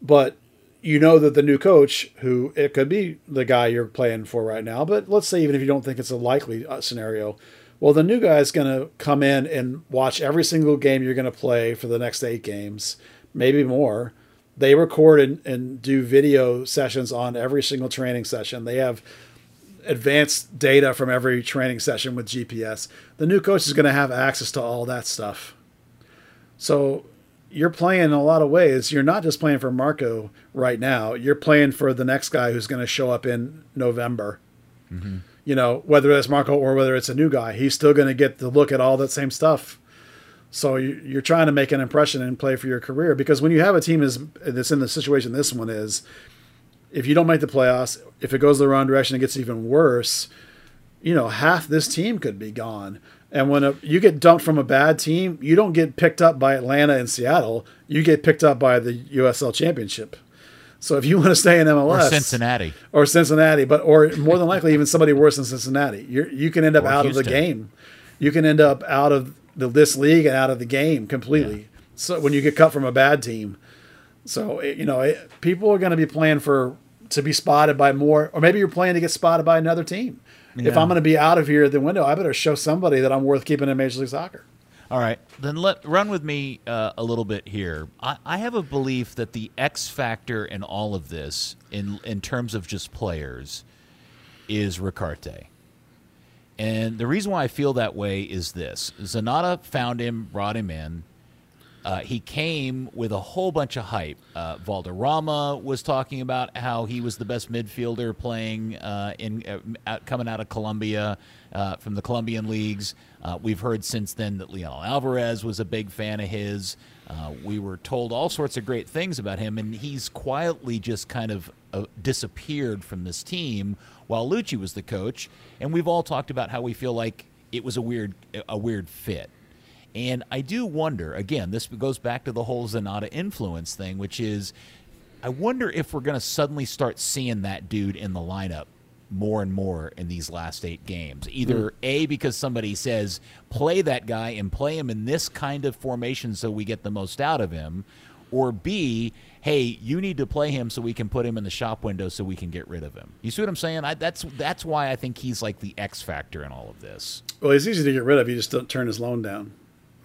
C: but you know that the new coach, who it could be the guy you're playing for right now, but let's say even if you don't think it's a likely uh, scenario, well, the new guy is going to come in and watch every single game you're going to play for the next eight games, maybe more. They record and, and do video sessions on every single training session. They have advanced data from every training session with GPS. The new coach is going to have access to all that stuff. So you're playing in a lot of ways. You're not just playing for Marco right now. You're playing for the next guy who's going to show up in November. Mm-hmm. You know, whether it's Marco or whether it's a new guy, he's still going to get to look at all that same stuff. So you're trying to make an impression and play for your career because when you have a team that's in the situation this one is, if you don't make the playoffs, if it goes the wrong direction, it gets even worse. You know, half this team could be gone. And when a, you get dumped from a bad team, you don't get picked up by Atlanta and Seattle. You get picked up by the USL Championship. So if you want to stay in MLS
A: or Cincinnati
C: or Cincinnati, but or more than likely even somebody worse than Cincinnati, you you can end up or out Houston. of the game. You can end up out of the, this league and out of the game completely. Yeah. So when you get cut from a bad team, so it, you know it, people are going to be playing for to be spotted by more, or maybe you're playing to get spotted by another team. Yeah. If I'm going to be out of here at the window, I better show somebody that I'm worth keeping in Major League Soccer.
A: All right, then let run with me uh, a little bit here. I, I, have a belief that the X factor in all of this, in in terms of just players, is Ricaurte. And the reason why I feel that way is this: Zanotta found him, brought him in. Uh, he came with a whole bunch of hype. Uh, Valderrama was talking about how he was the best midfielder playing uh, in uh, coming out of Colombia uh, from the Colombian leagues. Uh, we've heard since then that Leonel Alvarez was a big fan of his. Uh, we were told all sorts of great things about him, and he's quietly just kind of uh, disappeared from this team while Luchi was the coach. And we've all talked about how we feel like it was a weird a weird fit. And I do wonder, again, this goes back to the whole Zanotta influence thing, which is I wonder if we're going to suddenly start seeing that dude in the lineup more and more in these last eight games. Either A, because somebody says, play that guy and play him in this kind of formation so we get the most out of him, or B, hey, you need to play him so we can put him in the shop window so we can get rid of him. You see what I'm saying? I, that's that's why I think he's like the X factor in all of this.
C: Well, he's easy to get rid of. You just don't turn his loan down.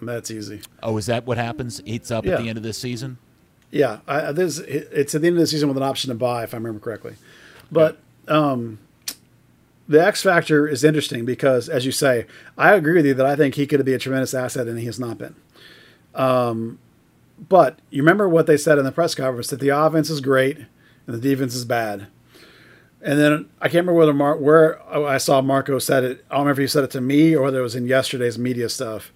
C: That's easy.
A: Oh, is that what happens? It's up
C: Yeah.
A: at the end of this season.
C: Yeah, I, this it's at the end of the season with an option to buy, if I remember correctly. But um, the X factor is interesting because, as you say, I agree with you that I think he could be a tremendous asset, and he has not been. Um, but you remember what they said in the press conference that the offense is great and the defense is bad. And then I can't remember whether Mar- where I saw Marco said it. I don't remember if he said it to me or whether it was in yesterday's media stuff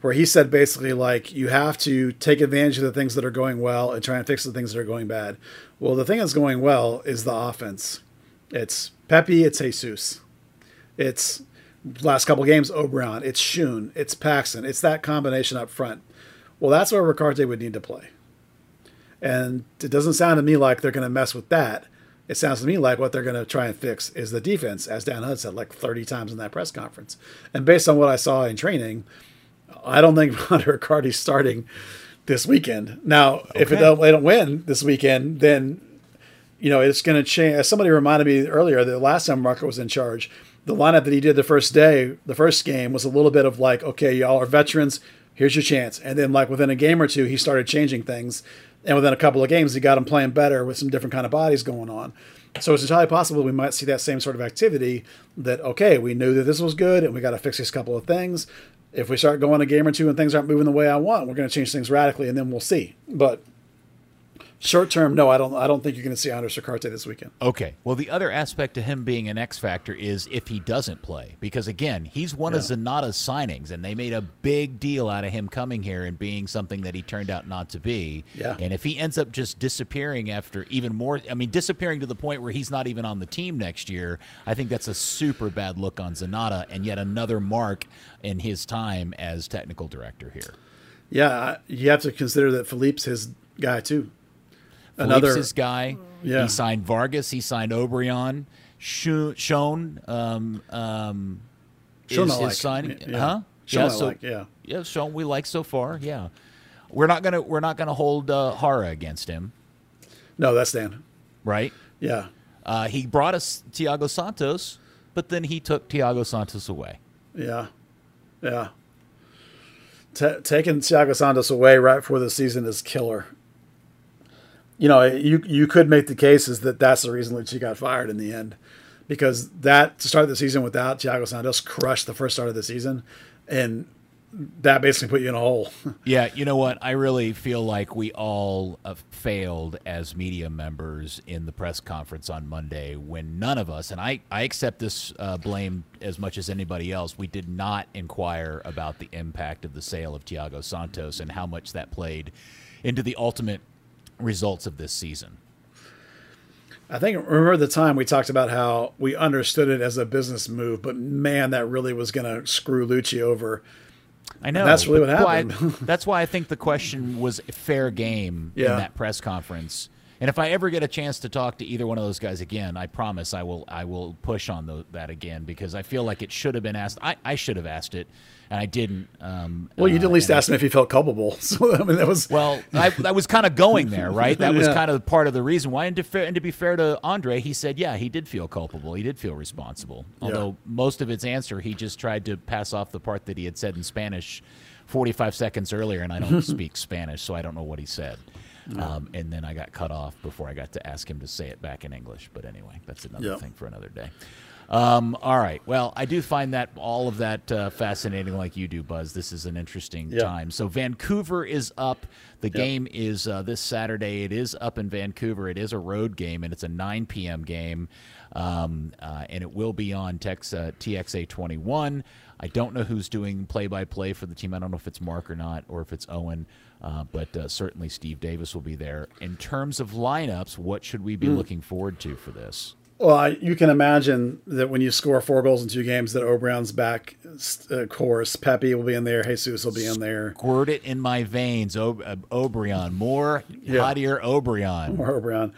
C: where he said basically like you have to take advantage of the things that are going well and try and fix the things that are going bad. Well, the thing that's going well is the offense. It's Pepi, it's Jesus. It's last couple games Obrian, it's Schön, it's Paxton, it's that combination up front. Well, that's where Ricaurte would need to play. And it doesn't sound to me like they're going to mess with that. It sounds to me like what they're going to try and fix is the defense, as Dan Hunt said like 30 times in that press conference. And based on what I saw in training, I don't think Hunter Ricciardi's starting this weekend. Now, if it don't, they don't win this weekend, then you know it's going to change. As somebody reminded me earlier, the last time Marco was in charge, the lineup that he did the first day, the first game, was a little bit of like, okay, y'all are veterans. Here's your chance. And then, like within a game or two, he started changing things. And within a couple of games, he got them playing better with some different kind of bodies going on. So it's entirely possible we might see that same sort of activity. That okay, we knew that this was good, and we got to fix these couple of things. If we start going a game or two and things aren't moving the way I want, we're going to change things radically, and then we'll see. But short term, no, I don't. I don't think you're going to see Andrés Ricaurte this weekend.
A: Okay. Well, the other aspect to him being an X factor is if he doesn't play, because again, he's one of
C: Yeah.
A: Zanotta's signings, and they made a big deal out of him coming here and being something that he turned out not to be.
C: Yeah.
A: And if he ends up just disappearing after even more, I mean, disappearing to the point where he's not even on the team next year, I think that's a super bad look on Zanotta, and yet another mark in his time as technical director here.
C: Yeah, you have to consider that Phelipe's his guy too.
A: Phelipe's his guy.
C: Yeah.
A: He signed Vargas. He signed Obrian. Sho- Shown um, um,
C: Shown
A: is
C: like.
A: signing,
C: Yeah.
A: huh? Yeah, so,
C: like, yeah.
A: yeah, Shown we like so far. Yeah, we're not gonna we're not gonna hold uh, Jara against him,
C: No, that's Dan.
A: right?
C: Yeah,
A: Uh, he brought us Thiago Santos, but then he took Thiago Santos away.
C: yeah, yeah. Ta taking Thiago Santos away right before the season is killer. You know, you you could make the case is that that's the reason Luchi got fired in the end, because that to start the season without Thiago Santos crushed the first start of the season, and that basically put you in a hole.
A: Yeah, you know what? I really feel like we all uh, failed as media members in the press conference on Monday when none of us, and I, I accept this uh, blame as much as anybody else, we did not inquire about the impact of the sale of Thiago Santos and how much that played into the ultimate results of this season.
C: I think remember the time we talked about how we understood it as a business move, but man, that really was going to screw Luchi over.
A: I know.
C: that's really what
A: why-
C: happened.
A: that's why I think the question was fair game
C: Yeah.
A: in that press conference. And if I ever get a chance to talk to either one of those guys again, I promise I will I will push on tho- that again because I feel like it should have been asked. I, I should have asked it, and I didn't. Um,
C: Well, you
A: uh,
C: did at least ask him if he felt culpable. So I mean, that was
A: Well, I, I was kind of going there, right? That was
C: Yeah.
A: kind of part of the reason why. And to, fair, and to be fair to Andre, he said, yeah, he did feel culpable. He did feel responsible. Although most of its answer, he just tried to pass off the part that he had said in Spanish 45 seconds earlier, and I don't speak Spanish, so I don't know what he said. Um, and then I got cut off before I got to ask him to say it back in English. But anyway, that's another
C: Yeah.
A: thing for another day. Um, all right. Well, I do find that all of that uh, fascinating, like you do, Buzz. This is an interesting
C: Yeah.
A: time. So Vancouver is up. The game is uh, this Saturday. It is up in Vancouver. It is a road game, and it's a 9 p.m. game, um, uh, and it will be on Tex, uh, TXA 21. I don't know who's doing play-by-play for the team. I don't know if it's Mark or not, or if it's Owen. Uh, but uh, certainly Steve Davis will be there. In terms of lineups, what should we be looking forward to for this?
C: Well, I, you can imagine that when you score four goals in two games, that O'Brien's back. Uh, course, Pepi will be in there. Jesus will be in there.
A: Squirt it in my veins, o- uh, Obrian. More
C: Yeah.
A: hot ear Obrian.
C: Or O'Brien.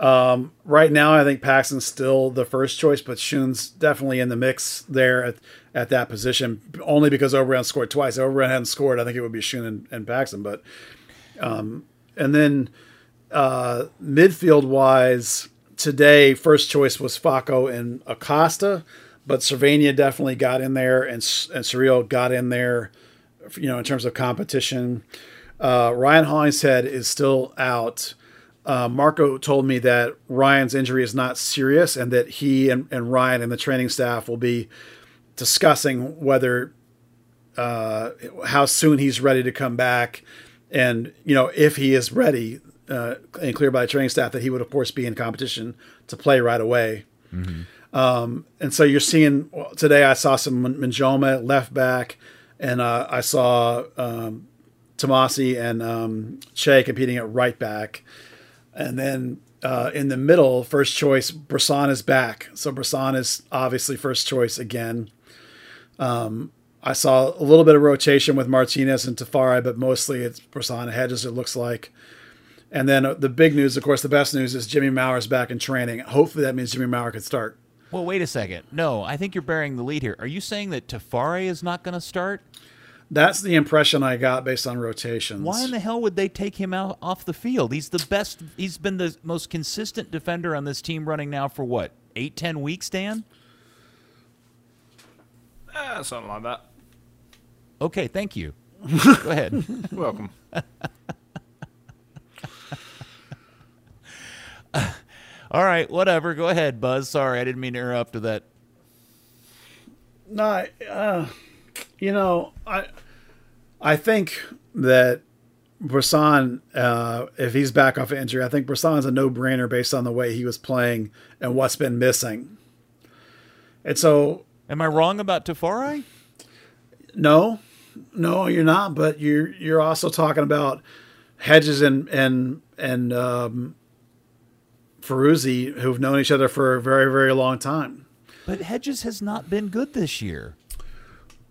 C: Um, right now, I think Paxton's still the first choice, but Schön's definitely in the mix there at, at that position. Only because O'Brien scored twice. If O'Brien hadn't scored, I think it would be Schön and, and Paxton. But um, and then uh, midfield wise, today first choice was Faco and Acosta, but Servania definitely got in there, and and Surreal got in there. You know, in terms of competition, uh, Ryan Hollingshead is still out. Uh, Marco told me that Ryan's injury is not serious, and that he and, and Ryan and the training staff will be discussing whether uh, how soon he's ready to come back, and you know if he is ready uh, and clear by the training staff, that he would of course be in competition to play right away. Um, and so you're seeing today. I saw some Munjoma left back, and uh, I saw um, Twumasi and um, Che competing at right back, and then. Uh, in the middle, first choice, Bressan is back. So Bressan is obviously first choice again. I saw a little bit of rotation with Martinez and Tafari, but mostly it's Bressan Hedges, it looks like. And then uh, the big news, of course, the best news is Jimmy Maurer's back in training. Hopefully that means Jimmy Maurer could start.
A: Well, wait a second. No, I think you're bearing the lead here. Are you saying that Tafari is not going to start?
C: That's the impression I got based on rotations.
A: Why in the hell would they take him out off the field? He's the best. He's been the most consistent defender on this team running now for what eight, ten weeks, Dan?
B: Ah, something like that.
A: Okay, thank you. Go ahead.
B: Welcome.
A: All right, whatever. Go ahead, Buzz. Sorry, I didn't mean to interrupt with that.
C: No, uh, you know, I I think that Bressan, uh, if he's back off of injury, I think Bressan's a no brainer based on the way he was playing and what's been missing. And so
A: Am I wrong about Tafari?
C: No, no, you're not. But you're you're also talking about Hedges and and and um, Ferruzzi, who've known each other for a very very long time.
A: But Hedges has not been good this year.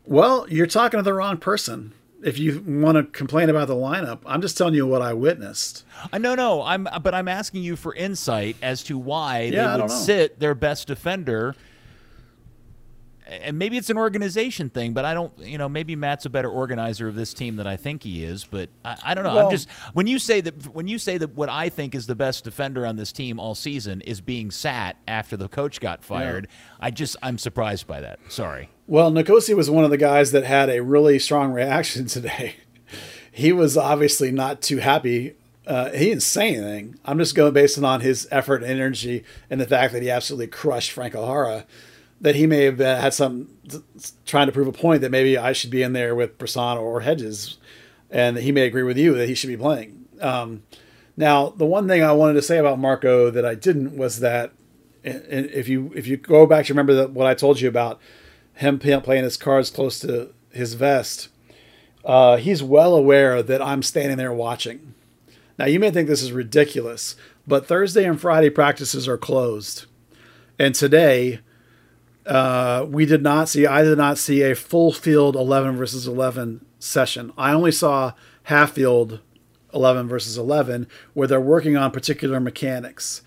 C: Well, you're talking to the wrong person. If you want to complain about the lineup, I'm just telling you what I witnessed.
A: I no no. I'm but I'm asking you for insight as to why
C: Yeah,
A: they would sit their best defender. And maybe it's an organization thing, but I don't. You know, maybe Matt's a better organizer of this team than I think he is. But I, I don't know. I'm just when you say that when you say that what I think is the best defender on this team all season is being sat after the coach got fired. I just I'm surprised by that. Sorry.
C: Well, Nkosi was one of the guys that had a really strong reaction today. He was obviously not too happy. Uh, he didn't say anything. I'm just going based on his effort and energy and the fact that he absolutely crushed Franco Jara. That he may have uh, had some trying to prove a point that maybe I should be in there with Bressan or Hedges, and that he may agree with you that he should be playing. Um, now, the one thing I wanted to say about Marco that I didn't was that if you if you go back to remember what I told you about him playing his cards close to his vest, uh, he's well aware that I'm standing there watching. Now you may think this is ridiculous, but Thursday and Friday practices are closed, and today uh, we did not see. I did not see a full field eleven versus eleven session. I only saw half field eleven versus eleven where they're working on particular mechanics.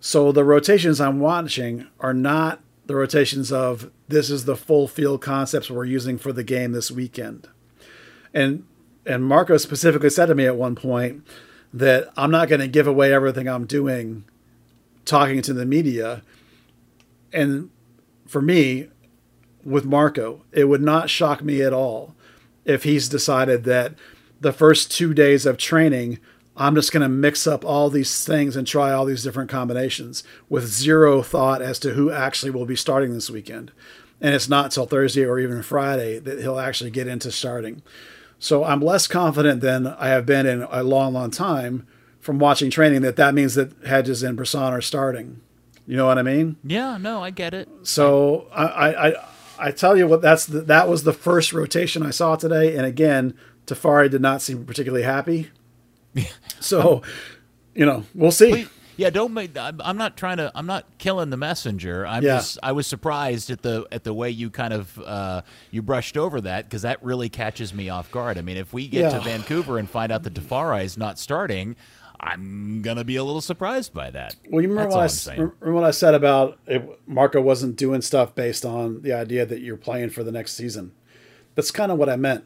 C: So the rotations I'm watching are not the rotations of this is the full field concepts we're using for the game this weekend. And and Marco specifically said to me at one point that I'm not going to give away everything I'm doing talking to the media. And for me, with Marco, it would not shock me at all if he's decided that the first two days of training, I'm just going to mix up all these things and try all these different combinations with zero thought as to who actually will be starting this weekend. And it's not till Thursday or even Friday that he'll actually get into starting. So I'm less confident than I have been in a long, long time from watching training that that means that Hedges and Bressan are starting. You know what I mean?
A: Yeah, no, I get it.
C: So I, I, I, I tell you what, that's the, that was the first rotation I saw today. And again, Tafari did not seem particularly happy. so, you know, we'll see.
A: Please, yeah, don't make. I'm, I'm not trying to. I'm not killing the messenger. I'm
C: Yeah.
A: just. I was surprised at the at the way you kind of uh, you brushed over that because that really catches me off guard. I mean, if we get to Vancouver and find out that Tafari is not starting, I'm gonna be a little surprised by that.
C: Well, you remember what I,
A: I'm
C: s-
A: saying.
C: remember what I said about it, Marco wasn't doing stuff based on the idea that you're playing for the next season. That's kind of what I meant.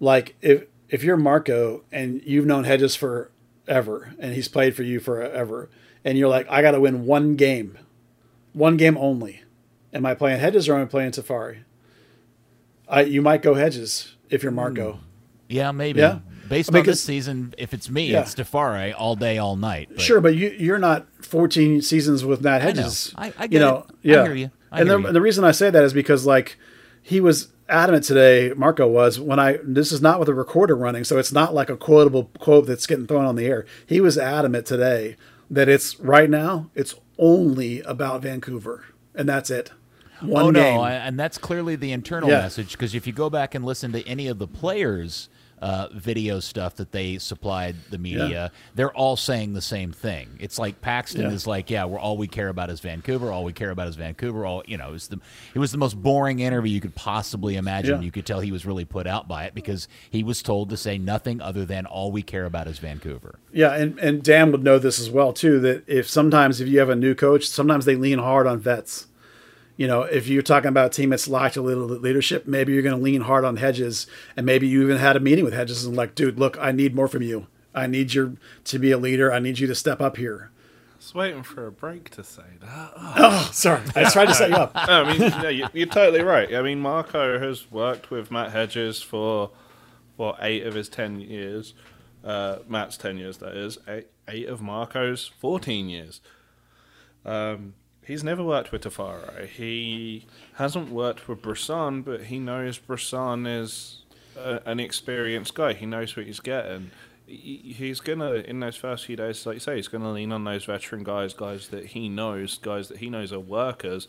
C: Like if if you're Marco and you've known Hedges forever and he's played for you forever, and you're like, I got to win one game, one game only. Am I playing Hedges or am I playing Tafari? I you might go Hedges if you're Marco. Hmm.
A: Yeah, maybe.
C: Yeah.
A: Based
C: I mean,
A: on this season, if it's me,
C: Yeah.
A: it's Tafari all day, all night. But
C: Sure, but you you're not 14 seasons with Matt. Hedges.
A: I- I get
C: you know,
A: it. I hear you. I
C: and
A: hear
C: the,
A: you.
C: the reason I say that is because like he was adamant today. Marco was when I this is not with a recorder running, so it's not like a quotable quote that's getting thrown on the air. He was adamant today that it's right now it's only about Vancouver, and that's it. One
A: oh
C: game.
A: no, I, and that's clearly the internal
C: Yeah.
A: message because if you go back and listen to any of the players' uh, video stuff that they supplied the media,
C: Yeah.
A: they're all saying the same thing. It's like Paxton
C: Yeah.
A: is like, "Yeah, we're all we care about is Vancouver. All we care about is Vancouver. All you know, it was the it was the most boring interview you could possibly imagine.
C: Yeah.
A: You could tell he was really put out by it because he was told to say nothing other than all we care about is Vancouver.
C: Yeah, and, and Dan would know this as well too. That if sometimes if you have a new coach, sometimes they lean hard on vets. You know, if you're talking about a team that's lacked a little leadership, maybe you're going to lean hard on Hedges, and maybe you even had a meeting with Hedges and like, dude, look, I need more from you. I need you to be a leader. I need you to step up here.
B: I was waiting for a break to say that. Oh.
C: Oh, sorry, I tried to set you up.
B: I mean, no, you, you're totally right. I mean, Marco has worked with Matt Hedges for what eight of his ten years. Uh, Matt's ten years, that is. Eight, eight of Marco's fourteen years. Um, he's never worked with Tafari. He hasn't worked with Bressan, but he knows Bressan is a, an experienced guy. He knows what he's getting. He- He's gonna in those first few days, like you say, he's gonna lean on those veteran guys, guys that he knows, guys that he knows are workers,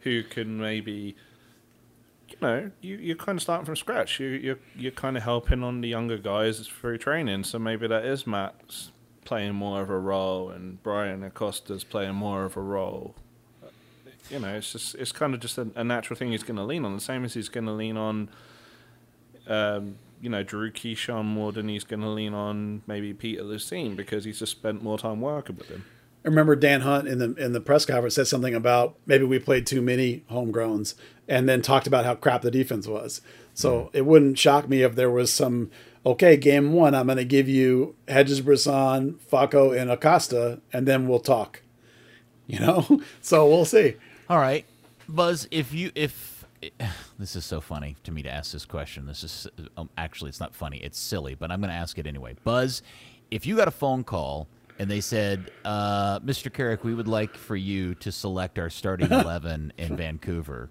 B: who can maybe, you know, you you're kind of starting from scratch. You you're you're kind of helping on the younger guys through training. So maybe that is Matt's playing more of a role, and Bryan Acosta's playing more of a role. You know, it's just it's kind of just a, a natural thing he's going to lean on. The same as he's going to lean on, um, you know, Drew Keyshawn more than he's going to lean on maybe Peter Lucene because he's just spent more time working with him.
C: I remember Dan Hunt in the in the press conference said something about maybe we played too many homegrowns, and then talked about how crap the defense was. So it wouldn't shock me if there was some okay game one. I'm going to give you Hedges, Bressan, Faco, and Acosta, and then we'll talk. You know, so we'll see.
A: All right, Buzz. If you if this is so funny to me to ask this question. This is um, actually it's not funny. It's silly, but I'm going to ask it anyway. Buzz, if you got a phone call and they said, uh, "Mr. Carrick, we would like for you to select our starting eleven in Vancouver."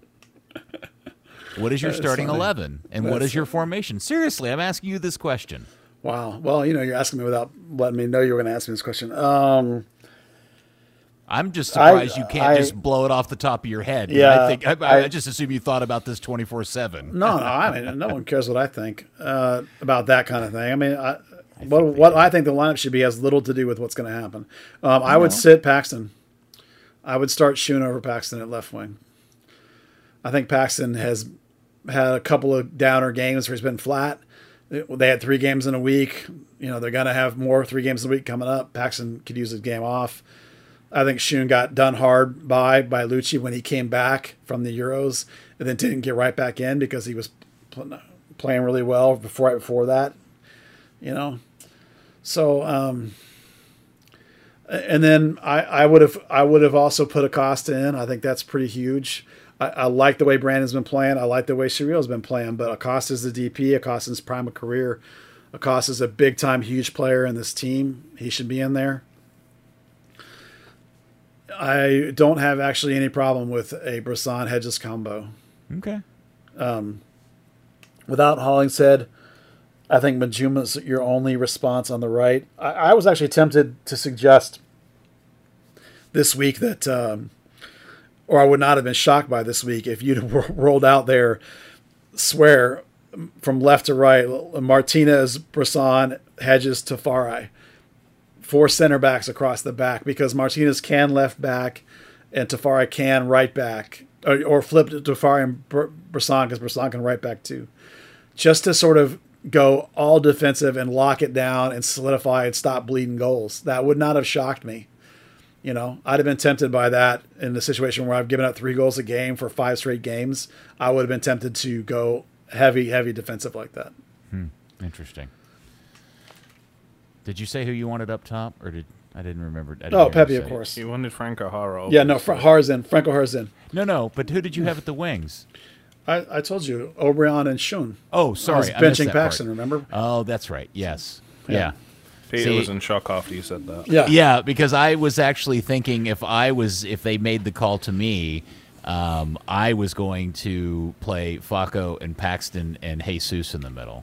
A: What is your starting
C: funny.
A: eleven, and what
C: That's
A: is your formation? Seriously, I'm asking you this question.
C: Wow. Well, you know, you're asking me without letting me know you were going to ask me this question. Um,
A: I'm just
C: I-
A: surprised you can't
C: I-
A: just blow it off the top of your head.
C: Yeah,
A: I think I, I,
C: I-
A: just assume you thought about this 24 seven.
C: No, no, I mean, no one cares what I think uh, about that kind of thing. I mean, I, what what I think the lineup should be has little to do with what's going to happen. Um, I would sit Paxton. I would start Schön over Paxton at left wing. I think Paxton has had a couple of downer games where he's been flat. They had three games in a week. You know, they're going to have more three games a week coming up. Paxton could use his game off. I think Schön got done hard by by Luchi when he came back from the Euros and then didn't get right back in because he was pl- playing really well before right before that. You know, so um, and then I, I would have I would have also put Acosta in. I think that's pretty huge. I, I like the way Brandon's been playing. I like the way Surreal's been playing. But Acosta's the DP. Acosta's prime of career. Acosta's a big time, huge player in this team. He should be in there. I don't have actually any problem with a Bressan Hedges combo.
A: Okay.
C: Without Hollingshead, I think Munjoma's your only response on the right. I, I was actually tempted to suggest this week that, um, or I would not have been shocked by this week if you'd rolled out there, swear from left to right, Martinez, Bressan, Hedges, Tafari. Four center backs across the back because Martinez can left back and Tafari can right back, or, or flip Tafari and Br- Bressan because Bressan can right back too. Just to sort of go all defensive and lock it down and solidify and stop bleeding goals. That would not have shocked me. You know, I'd have been tempted by that in the situation where I've given up three goals a game for five straight games. I would have been tempted to go heavy, heavy defensive like that. Hmm.
A: Interesting. Did you say who you wanted up top, or did I didn't remember? I didn't
C: Oh, Pepi,
A: say
C: of
A: it.
C: course.
B: He wanted Franco Jara.
C: Yeah, no, Fra- Harzin, Franco Harzin.
A: No, no. But who did you have at the wings?
C: I, I told you, Obrian and Schön.
A: Oh,
C: I was
A: sorry, I missed
C: benching
A: that part.
C: Paxton, remember?
A: Oh, that's right. Yes.
C: Yeah.
A: Yeah.
B: Peter
A: See-
B: was in shock after you said that.
C: Yeah.
A: Yeah, because I was actually thinking if I was if they made the call to me, um, I was going to play Faco and Paxton and Jesus in the middle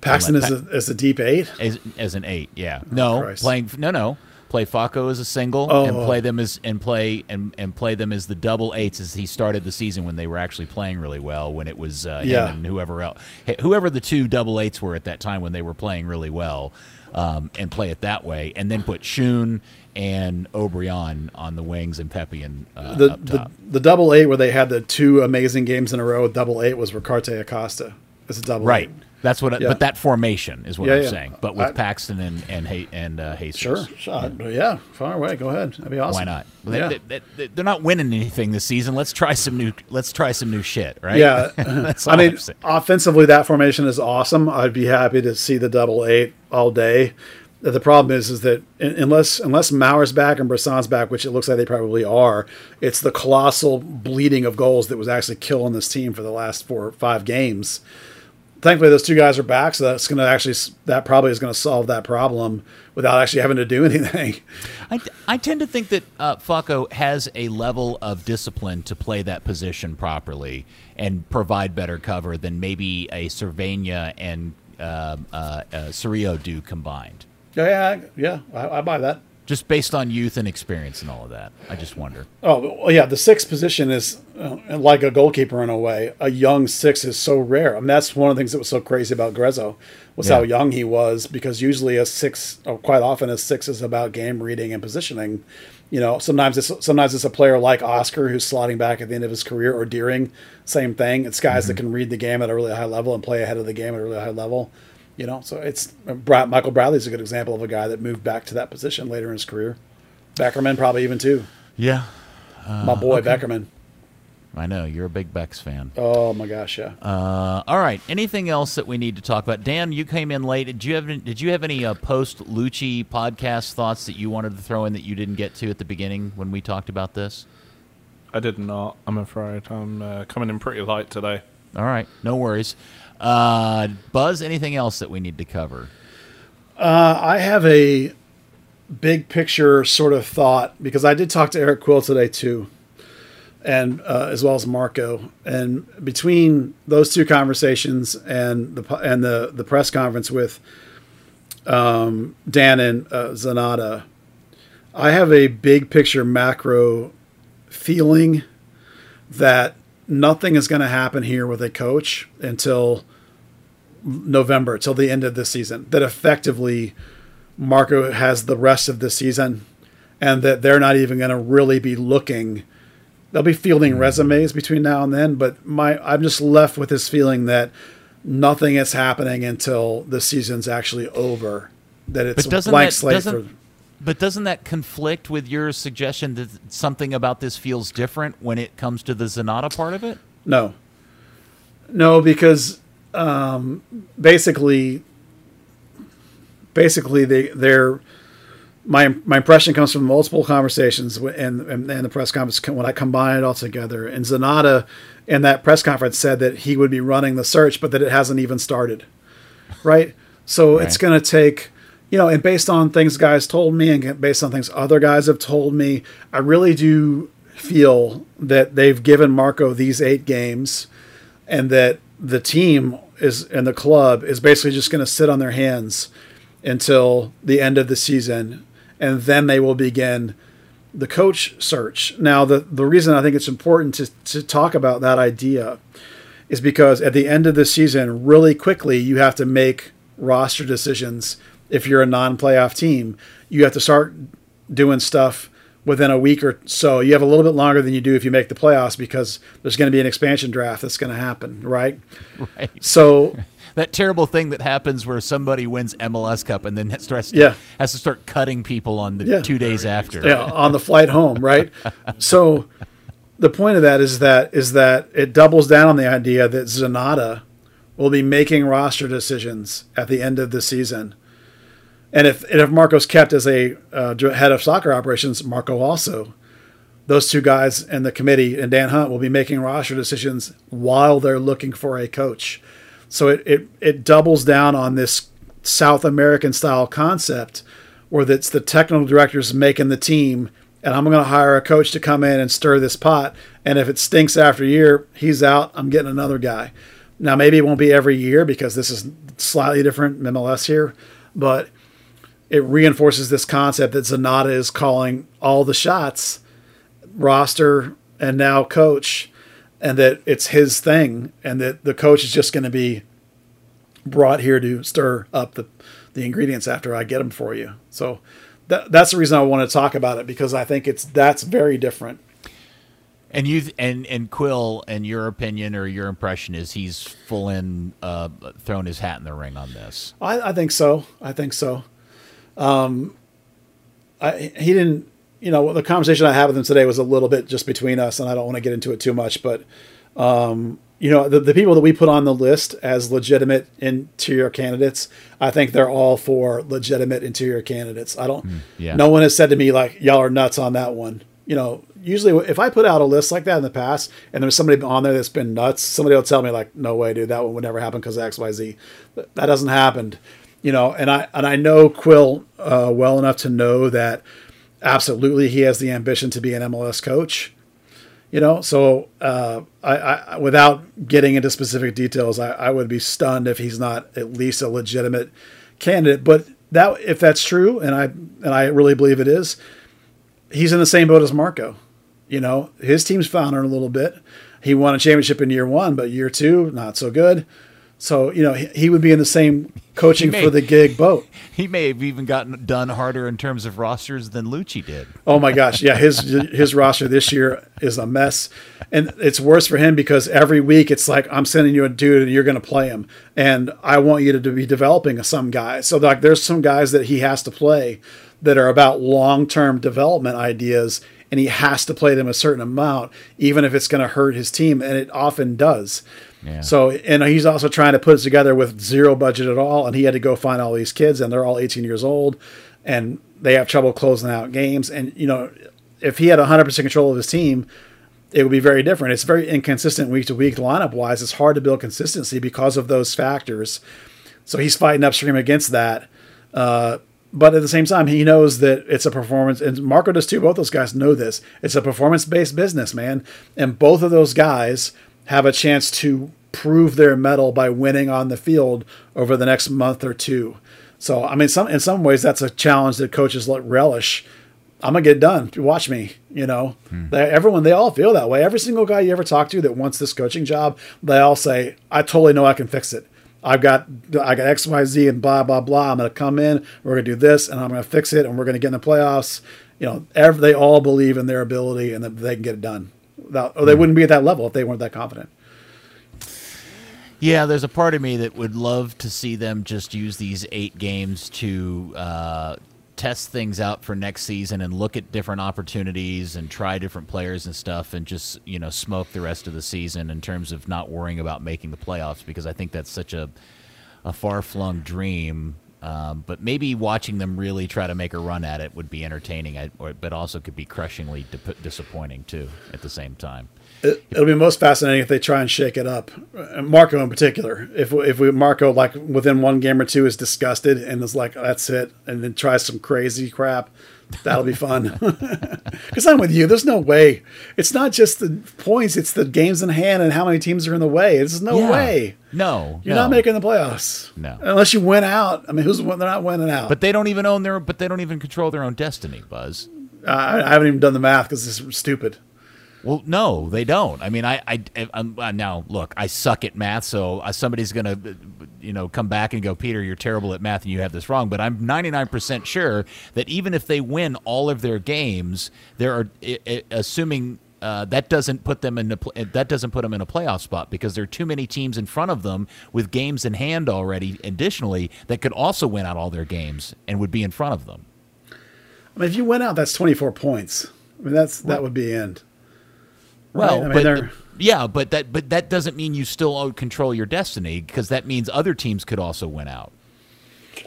C: Paxton
A: Let
C: is a, is a deep eight.
A: as as an eight. Yeah, no,
C: Oh, Christ.
A: playing no no. Play Faco as a single
C: Oh.
A: and play them as and play and, and play them as the double eights as he started the season when they were actually playing really well when it was uh, him
C: Yeah.
A: and whoever else whoever the two double eights were at that time when they were playing really well um, and play it that way and then put Schön and Obrian on the wings and Pepi and uh,
C: The, the the double eight where they had the two amazing games in a row. Double eight was Ricaurte Acosta. It's a double
A: right.
C: eight.
A: That's what.
C: Yeah.
A: But that formation is what
C: Yeah,
A: I'm
C: yeah.
A: saying. But with
C: I-
A: Paxton and and Ha- and uh, Jesus.
C: Sure, sure. Yeah, far away. Go ahead. That'd be awesome.
A: Why not? They,
C: Yeah.
A: they, they, they're not winning anything this season. Let's try some new. Let's try some new shit, right?
C: Yeah,
A: That's
C: I mean, offensively, that formation is awesome. I'd be happy to see the double eight all day. The problem is, is that unless unless Maurer's back and Bressan's back, which it looks like they probably are, it's the colossal bleeding of goals that was actually killing this team for the last four or five games. Thankfully, those two guys are back, so that's going to actually that probably is going to solve that problem without actually having to do anything.
A: I, I tend to think that uh, Faco has a level of discipline to play that position properly and provide better cover than maybe a Servania and um uh, uh, Cerrillo do combined.
C: yeah, yeah, yeah I, I buy that.
A: Just based on youth and experience and all of that. I just wonder.
C: Oh well, yeah, the sixth position is uh, like a goalkeeper in a way. A young six is so rare. I mean, that's one of the things that was so crazy about Grezzo was how young he was. Because usually a six, or quite often a six, is about game reading and positioning. You know, sometimes it's sometimes it's a player like Oscar who's slotting back at the end of his career, or Deering, same thing. It's guys that can read the game at a really high level and play ahead of the game at a really high level. You know, so it's Brad, Michael Bradley's a good example of a guy that moved back to that position later in his career. Beckerman probably even too.
A: Yeah.
C: My boy Beckerman.
A: I know. You're a big Bex fan.
C: Oh my gosh, yeah.
A: Uh, all right. Anything else that we need to talk about? Dan, you came in late. Did you have any, Did you have any uh, post Luchi podcast thoughts that you wanted to throw in that you didn't get to at the beginning when we talked about this?
B: I did not. I'm afraid. I'm uh, coming in pretty light today.
A: All right. No worries. Uh, Buzz, anything else that we need to cover?
C: Uh, I have a big picture sort of thought because I did talk to Eric Quill today too, and uh, as well as Marco. And between those two conversations and the and the the press conference with um, Dan and uh, Zanotta, I have a big picture macro feeling that nothing is going to happen here with a coach until November, till the end of the season. That effectively Marco has the rest of the season, and that they're not even going to really be looking. They'll be fielding hmm. resumes between now and then, but my I'm just left with this feeling that nothing is happening until the season's actually over. That it's
A: But
C: a blank
A: that
C: slate for.
A: but doesn't that conflict with your suggestion that something about this feels different when it comes to the Zanotta part of it?
C: No. No, because um, basically, basically they they're my my impression comes from multiple conversations and and, and the press conference when I combine it all together. And Zanotta in that press conference said that he would be running the search, but that it hasn't even started. right? So it's going to take, you know, and based on things guys told me and based on things other guys have told me, I really do feel that they've given Marco these eight games and that the team is and the club is basically just going to sit on their hands until the end of the season and then they will begin the coach search. Now the the reason I think it's important to to talk about that idea is because at the end of the season really quickly you have to make roster decisions if you're a non-playoff team. You have to start doing stuff within a week or so. You have a little bit longer than you do if you make the playoffs because there's going to be an expansion draft that's going to happen, right?
A: Right.
C: So
A: That terrible thing that happens where somebody wins MLS Cup and then starts to,
C: Yeah.
A: has to start cutting people on the
C: Yeah.
A: two days after.
C: yeah, on the flight home, right? so the point of that is that is that it doubles down on the idea that Zanotta will be making roster decisions at the end of the season. And if and if Marco's kept as a uh, head of soccer operations, Marco also, those two guys and the committee and Dan Hunt will be making roster decisions while they're looking for a coach. So it, it, it doubles down on this South American style concept where it's the technical directors making the team and I'm going to hire a coach to come in and stir this pot. And if it stinks after a year, he's out. I'm getting another guy. Now, maybe it won't be every year because this is slightly different MLS here, but it reinforces this concept that Zanotta is calling all the shots, roster and now coach, and that it's his thing, and that the coach is just going to be brought here to stir up the, the ingredients after I get them for you. So that, that's the reason I want to talk about it because I think it's that's very different.
A: And you and and Quill, and your opinion or your impression is he's full in uh, thrown his hat in the ring on this.
C: I, I think so. I think so. Um, I he didn't. You know, the conversation I had with him today was a little bit just between us, and I don't want to get into it too much. But um, you know, the, the people that we put on the list as legitimate interior candidates, I think they're all for legitimate interior candidates. I don't.
A: yeah.
C: No one has said to me like, "Y'all are nuts on that one." You know, usually if I put out a list like that in the past, and there's somebody on there that's been nuts, somebody will tell me like, "No way, dude, that one would never happen because X, Y, Z." That doesn't happen. You know, and I and I know Quill uh, well enough to know that absolutely he has the ambition to be an MLS coach you know? So uh, I, I without getting into specific details I, I would be stunned if he's not at least a legitimate candidate. But that if that's true and i and i really believe it is he's in the same boat as marco you know? His team's foundering a little bit. He won a championship in year one but year two not so good so you know he, he would be in the same coaching
A: may.
C: for the gig boat
A: He may have even gotten done harder in terms of rosters than Luchi did.
C: Oh my gosh, yeah, his his roster this year is a mess, and it's worse for him because every week it's like I'm sending you a dude and you're going to play him, and I want you to, to be developing some guys. So like, there's some guys that he has to play that are about long term development ideas, and he has to play them a certain amount, even if it's going to hurt his team, and it often does.
A: Yeah.
C: So, and he's also trying to put it together with zero budget at all, and he had to go find all these kids, and they're all 18 years old, and they have trouble closing out games. And you know, if he had 100% control of his team, it would be very different. It's very inconsistent week to week lineup wise. It's hard to build consistency because of those factors. So he's fighting upstream against that. Uh, but at the same time, he knows that it's a performance, and Marco does too. Both those guys know this. It's a performance based business, man. And both of those guys have a chance to prove their mettle by winning on the field over the next month or two. So, I mean, some in some ways, that's a challenge that coaches relish. I'm gonna get done. Watch me. You know, hmm. they, everyone they all feel that way. Every single guy you ever talk to that wants this coaching job, they all say, "I totally know I can fix it. I've got I got X, Y, Z, and blah blah blah. I'm gonna come in. We're gonna do this, and I'm gonna fix it, and we're gonna get in the playoffs." You know, every, they all believe in their ability and that they can get it done. Without, or they wouldn't be at that level if they weren't that confident.
A: Yeah, there's a part of me that would love to see them just use these eight games to uh, test things out for next season and look at different opportunities and try different players and stuff and just you know smoke the rest of the season in terms of not worrying about making the playoffs because I think that's such a a far flung dream. Um, but maybe watching them really try to make a run at it would be entertaining, but also could be crushingly disappointing too at the same time.
C: It, it'll be most fascinating if they try and shake it up. Uh, Marco in particular. If if we Marco like within one game or two is disgusted and is like that's it, and then tries some crazy crap, that'll be fun. Because I'm with you. There's no way. It's not just the points; it's the games in hand and how many teams are in the way. There's no
A: Yeah.
C: way.
A: No,
C: You're
A: no.
C: not making the playoffs.
A: No.
C: unless you win out. I mean, who's they're not winning out?
A: But they don't even own their. But they don't even control their own destiny, Buzz.
C: I, I haven't even done the math because this is stupid.
A: Well, no, they don't. I mean, I, I, I'm, uh, now look, I suck at math, so uh, somebody's gonna, uh, you know, come back and go, Peter, you're terrible at math and you have this wrong. But I'm 99% sure that even if they win all of their games, there are, assuming. Uh, that doesn't put them in pl- that doesn't put them in a playoff spot because there are too many teams in front of them with games in hand already. Additionally, that could also win out all their games and would be in front of them.
C: I mean, if you win out, that's 24 points. I mean, that's that would be end.
A: Well,
C: Right, I mean,
A: but yeah, but that but that doesn't mean you still own- control your destiny because that means other teams could also win out,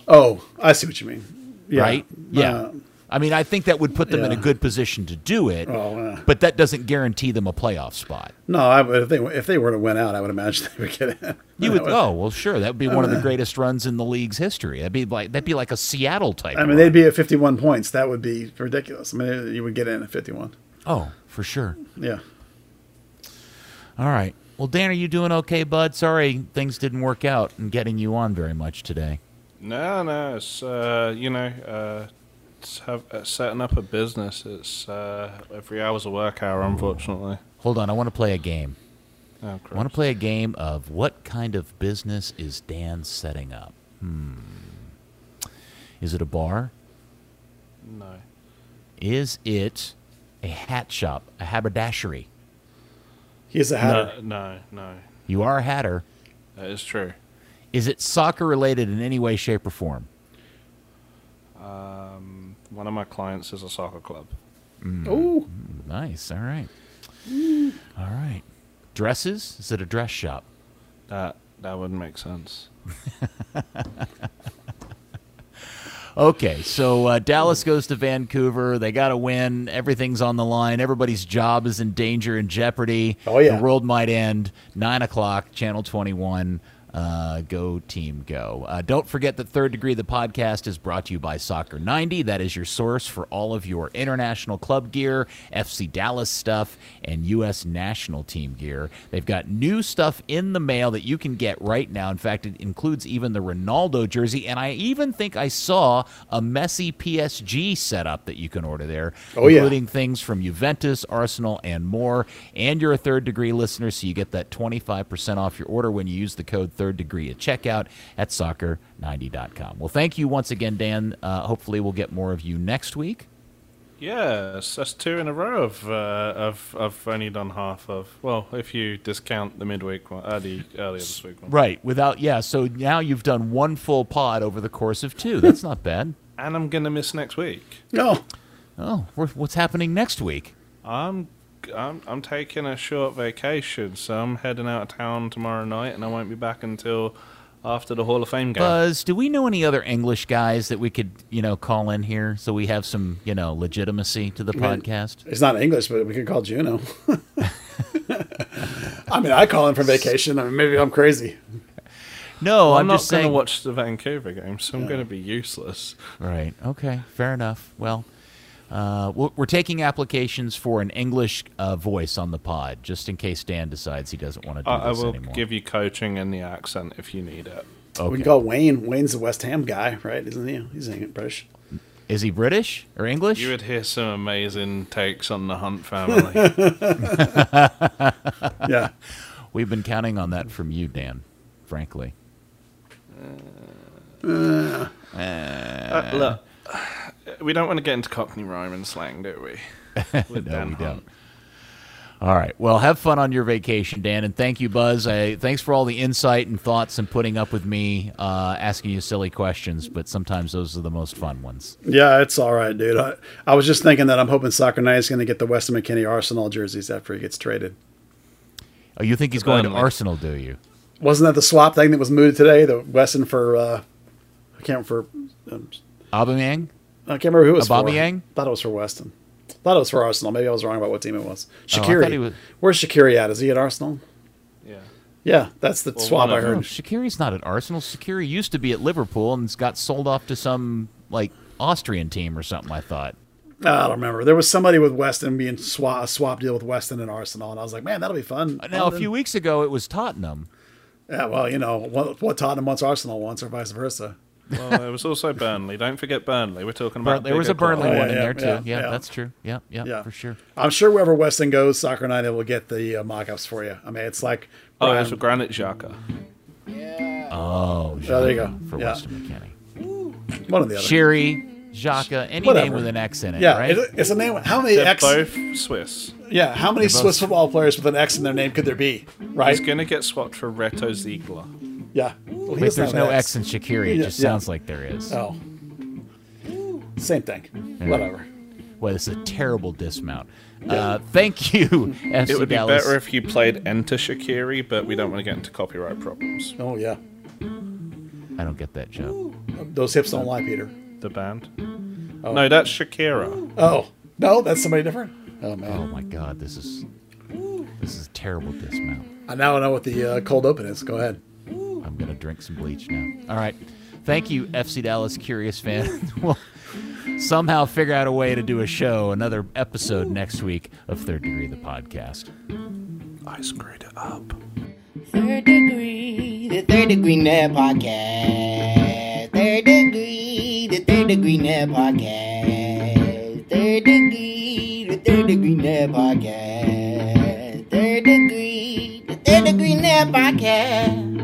C: Oh, I see what you mean. Yeah.
A: right? Yeah.
C: Uh,
A: I mean, I think that would put them in a good position to do it,
C: Oh, uh.
A: but that doesn't guarantee them a playoff spot.
C: no, I, would- if they if they were to win out, I would imagine they would get in.
A: You would, oh well, sure, that would be one of the greatest runs in the league's history. That'd be like that'd be like a Seattle type.
C: I mean,
A: run.
C: they'd be at 51 points. That would be ridiculous. I mean, you would get in at 51.
A: oh for sure.
C: Yeah.
A: All right. Well, Dan, are you doing okay, bud? Sorry, things didn't work out in getting you on very much today.
B: No, no, it's uh, you know, uh, it's have, uh, setting up a business. It's uh, every hour's a work hour, unfortunately.
A: Hold on, I want to play a game.
B: Oh,
A: I want to play a game of what kind of business is Dan setting up? Hmm. Is it a bar?
B: No,
A: Is it a hat shop, a haberdashery?
C: He's a hatter.
B: no, no, no.
A: You are a hatter.
B: That is true.
A: Is it soccer related in any way, shape, or form?
B: Um, one of my clients is a soccer club.
C: Oh,
A: Nice. All right. All right. Dresses? Is it a dress shop?
B: That that wouldn't make sense.
A: Okay, so uh, Dallas goes to Vancouver. They got to win. Everything's on the line. Everybody's job is in danger and jeopardy.
C: Oh, yeah.
A: The world might end. Nine o'clock, Channel 21. Uh, go team go. Uh, don't forget that Third Degree, the podcast, is brought to you by Soccer 90. That is your source for all of your international club gear, FC Dallas stuff, and U.S. national team gear. They've got new stuff in the mail that you can get right now. In fact, it includes even the Ronaldo jersey, and I even think I saw a Messi PSG setup that you can order there,
C: Oh, yeah.
A: including things from Juventus, Arsenal, and more. And you're a third degree listener, so you get that 25% off your order when you use the code third degree at checkout at soccer90.com. Well, thank you once again, Dan. Uh, hopefully, we'll get more of you next week.
B: Yes, that's two in a row of uh, of I've only done half of. Well, if you discount the midweek one, uh, the earlier this week one.
A: Right. Without, yeah. So now you've done one full pod over the course of two. That's not bad.
B: And I'm gonna miss next week.
C: No.
A: Oh, wh- what's happening next week?
B: I'm I'm I'm taking a short vacation, so I'm heading out of town tomorrow night, and I won't be back until after the Hall of Fame game.
A: Buzz, do we know any other English guys that we could, you know, call in here so we have some, you know, legitimacy to the
C: mean-
A: podcast?
C: It's not English, but we could call Juno. I mean, I call him for vacation. I mean, maybe I'm crazy.
A: No,
B: Well,
A: I'm,
B: I'm, not
A: just
B: going to watch the Vancouver game, so I'm going to be useless.
A: Right. Okay. Fair enough. Well, uh, we're we're taking applications for an English uh, voice on the pod, just in case Dan decides he doesn't want to do
B: I, I will
A: anymore.
B: give you coaching in the accent if you need it.
C: We
A: okay.
C: can call Wayne. Wayne's the West Ham guy, right? Isn't he? He's English. British.
A: Is he British or English?
B: You would hear some amazing takes on the Hunt family.
C: Yeah.
A: We've been counting on that from you, Dan. Frankly.
B: uh, look, we don't want to get into Cockney rhyme and slang, do we?
A: No,
B: Dan
A: we
B: Hunt.
A: don't. All right. Well, have fun on your vacation, Dan, and thank you, Buzz. I, thanks for all the insight and thoughts and putting up with me uh, asking you silly questions. But sometimes those are the most fun ones.
C: Yeah, it's all right, dude. I, I was just thinking that I'm hoping Soccer 90 is going to get the Weston McKennie Arsenal jerseys after he gets traded.
A: Oh, you think he's going to Arsenal? Do you?
C: Wasn't that the swap thing that was mooted today? The Weston for uh, I can't remember. For, um,
A: Aubameyang?
C: I can't remember who it was
A: Aubameyang?
C: for. Thought it was for Weston. thought it was for Arsenal. Maybe I was wrong about what team it was.
A: Oh,
C: Shaqiri.
A: thought he was-
C: Where's Shaqiri at? Is he at Arsenal?
B: Yeah.
C: Yeah, that's the swap
B: one
C: I heard.
A: No, Shaqiri's not at Arsenal. Shaqiri used to be at Liverpool and got sold off to some like Austrian team or something. I thought.
C: I don't remember. There was somebody with Weston being swa- a swap deal with Weston and Arsenal, and I was like, man, that'll be fun.
A: Uh, now, a few weeks ago, it was Tottenham.
C: Yeah, well, you know what, what Tottenham wants, Arsenal wants, or vice versa.
B: Well, there was also Burnley. Don't forget Burnley. We're talking
A: Bur-
B: about
A: there was a Burnley
B: clubs.
C: Oh,
A: one
C: yeah,
A: in there
C: yeah,
A: too. Yeah,
C: yeah.
A: that's true. Yeah, yeah,
C: Yeah.
A: for sure.
C: I'm sure wherever Weston goes, Soccer 90 will get the uh, mock-ups for you. I mean, it's like
B: Oh,
C: Brian-
B: that's for Granit Xhaka.
A: Oh,
C: Oh, there you go.
A: for
C: Yeah.
A: Weston McKennie.
C: one of the other.
A: Sherry, Xhaka, any
C: Whatever.
A: name with an X in it,
C: yeah,
A: right?
C: it's a name. How many
B: They're
C: X?
B: both Swiss.
C: Yeah, how many
A: both-
C: Swiss football players with an X in their name could there be? Right?
B: He's going to get swapped for Reto Ziegler.
C: Yeah. Well, he
A: But there's no
C: an
A: X in Shaqiri. It just
C: yeah.
A: sounds like there is.
C: Oh. Same thing. Whatever.
A: Well, this is a terrible dismount. Uh, thank you, FC
B: It would be
A: Dallas.
B: better if you played Enter Shaqiri, but we don't want to get into copyright problems.
C: Oh yeah.
A: I don't get that joke.
C: Those hips don't lie, Peter.
B: The band? Oh. No, that's Shakira.
C: Oh no, that's somebody different. Oh man.
A: Oh my God, this is this is a terrible dismount.
C: I now know what the uh, cold open is. Go ahead.
A: I'm gonna drink some bleach now. All right, thank you, FC Dallas curious fan. we'll somehow figure out a way to do a show, another episode next week of Third Degree the podcast.
B: I screwed it up.
D: Third degree, the third degree net podcast. Third degree, the third degree net podcast. Third degree, the third degree net podcast. Third degree, they the green I can.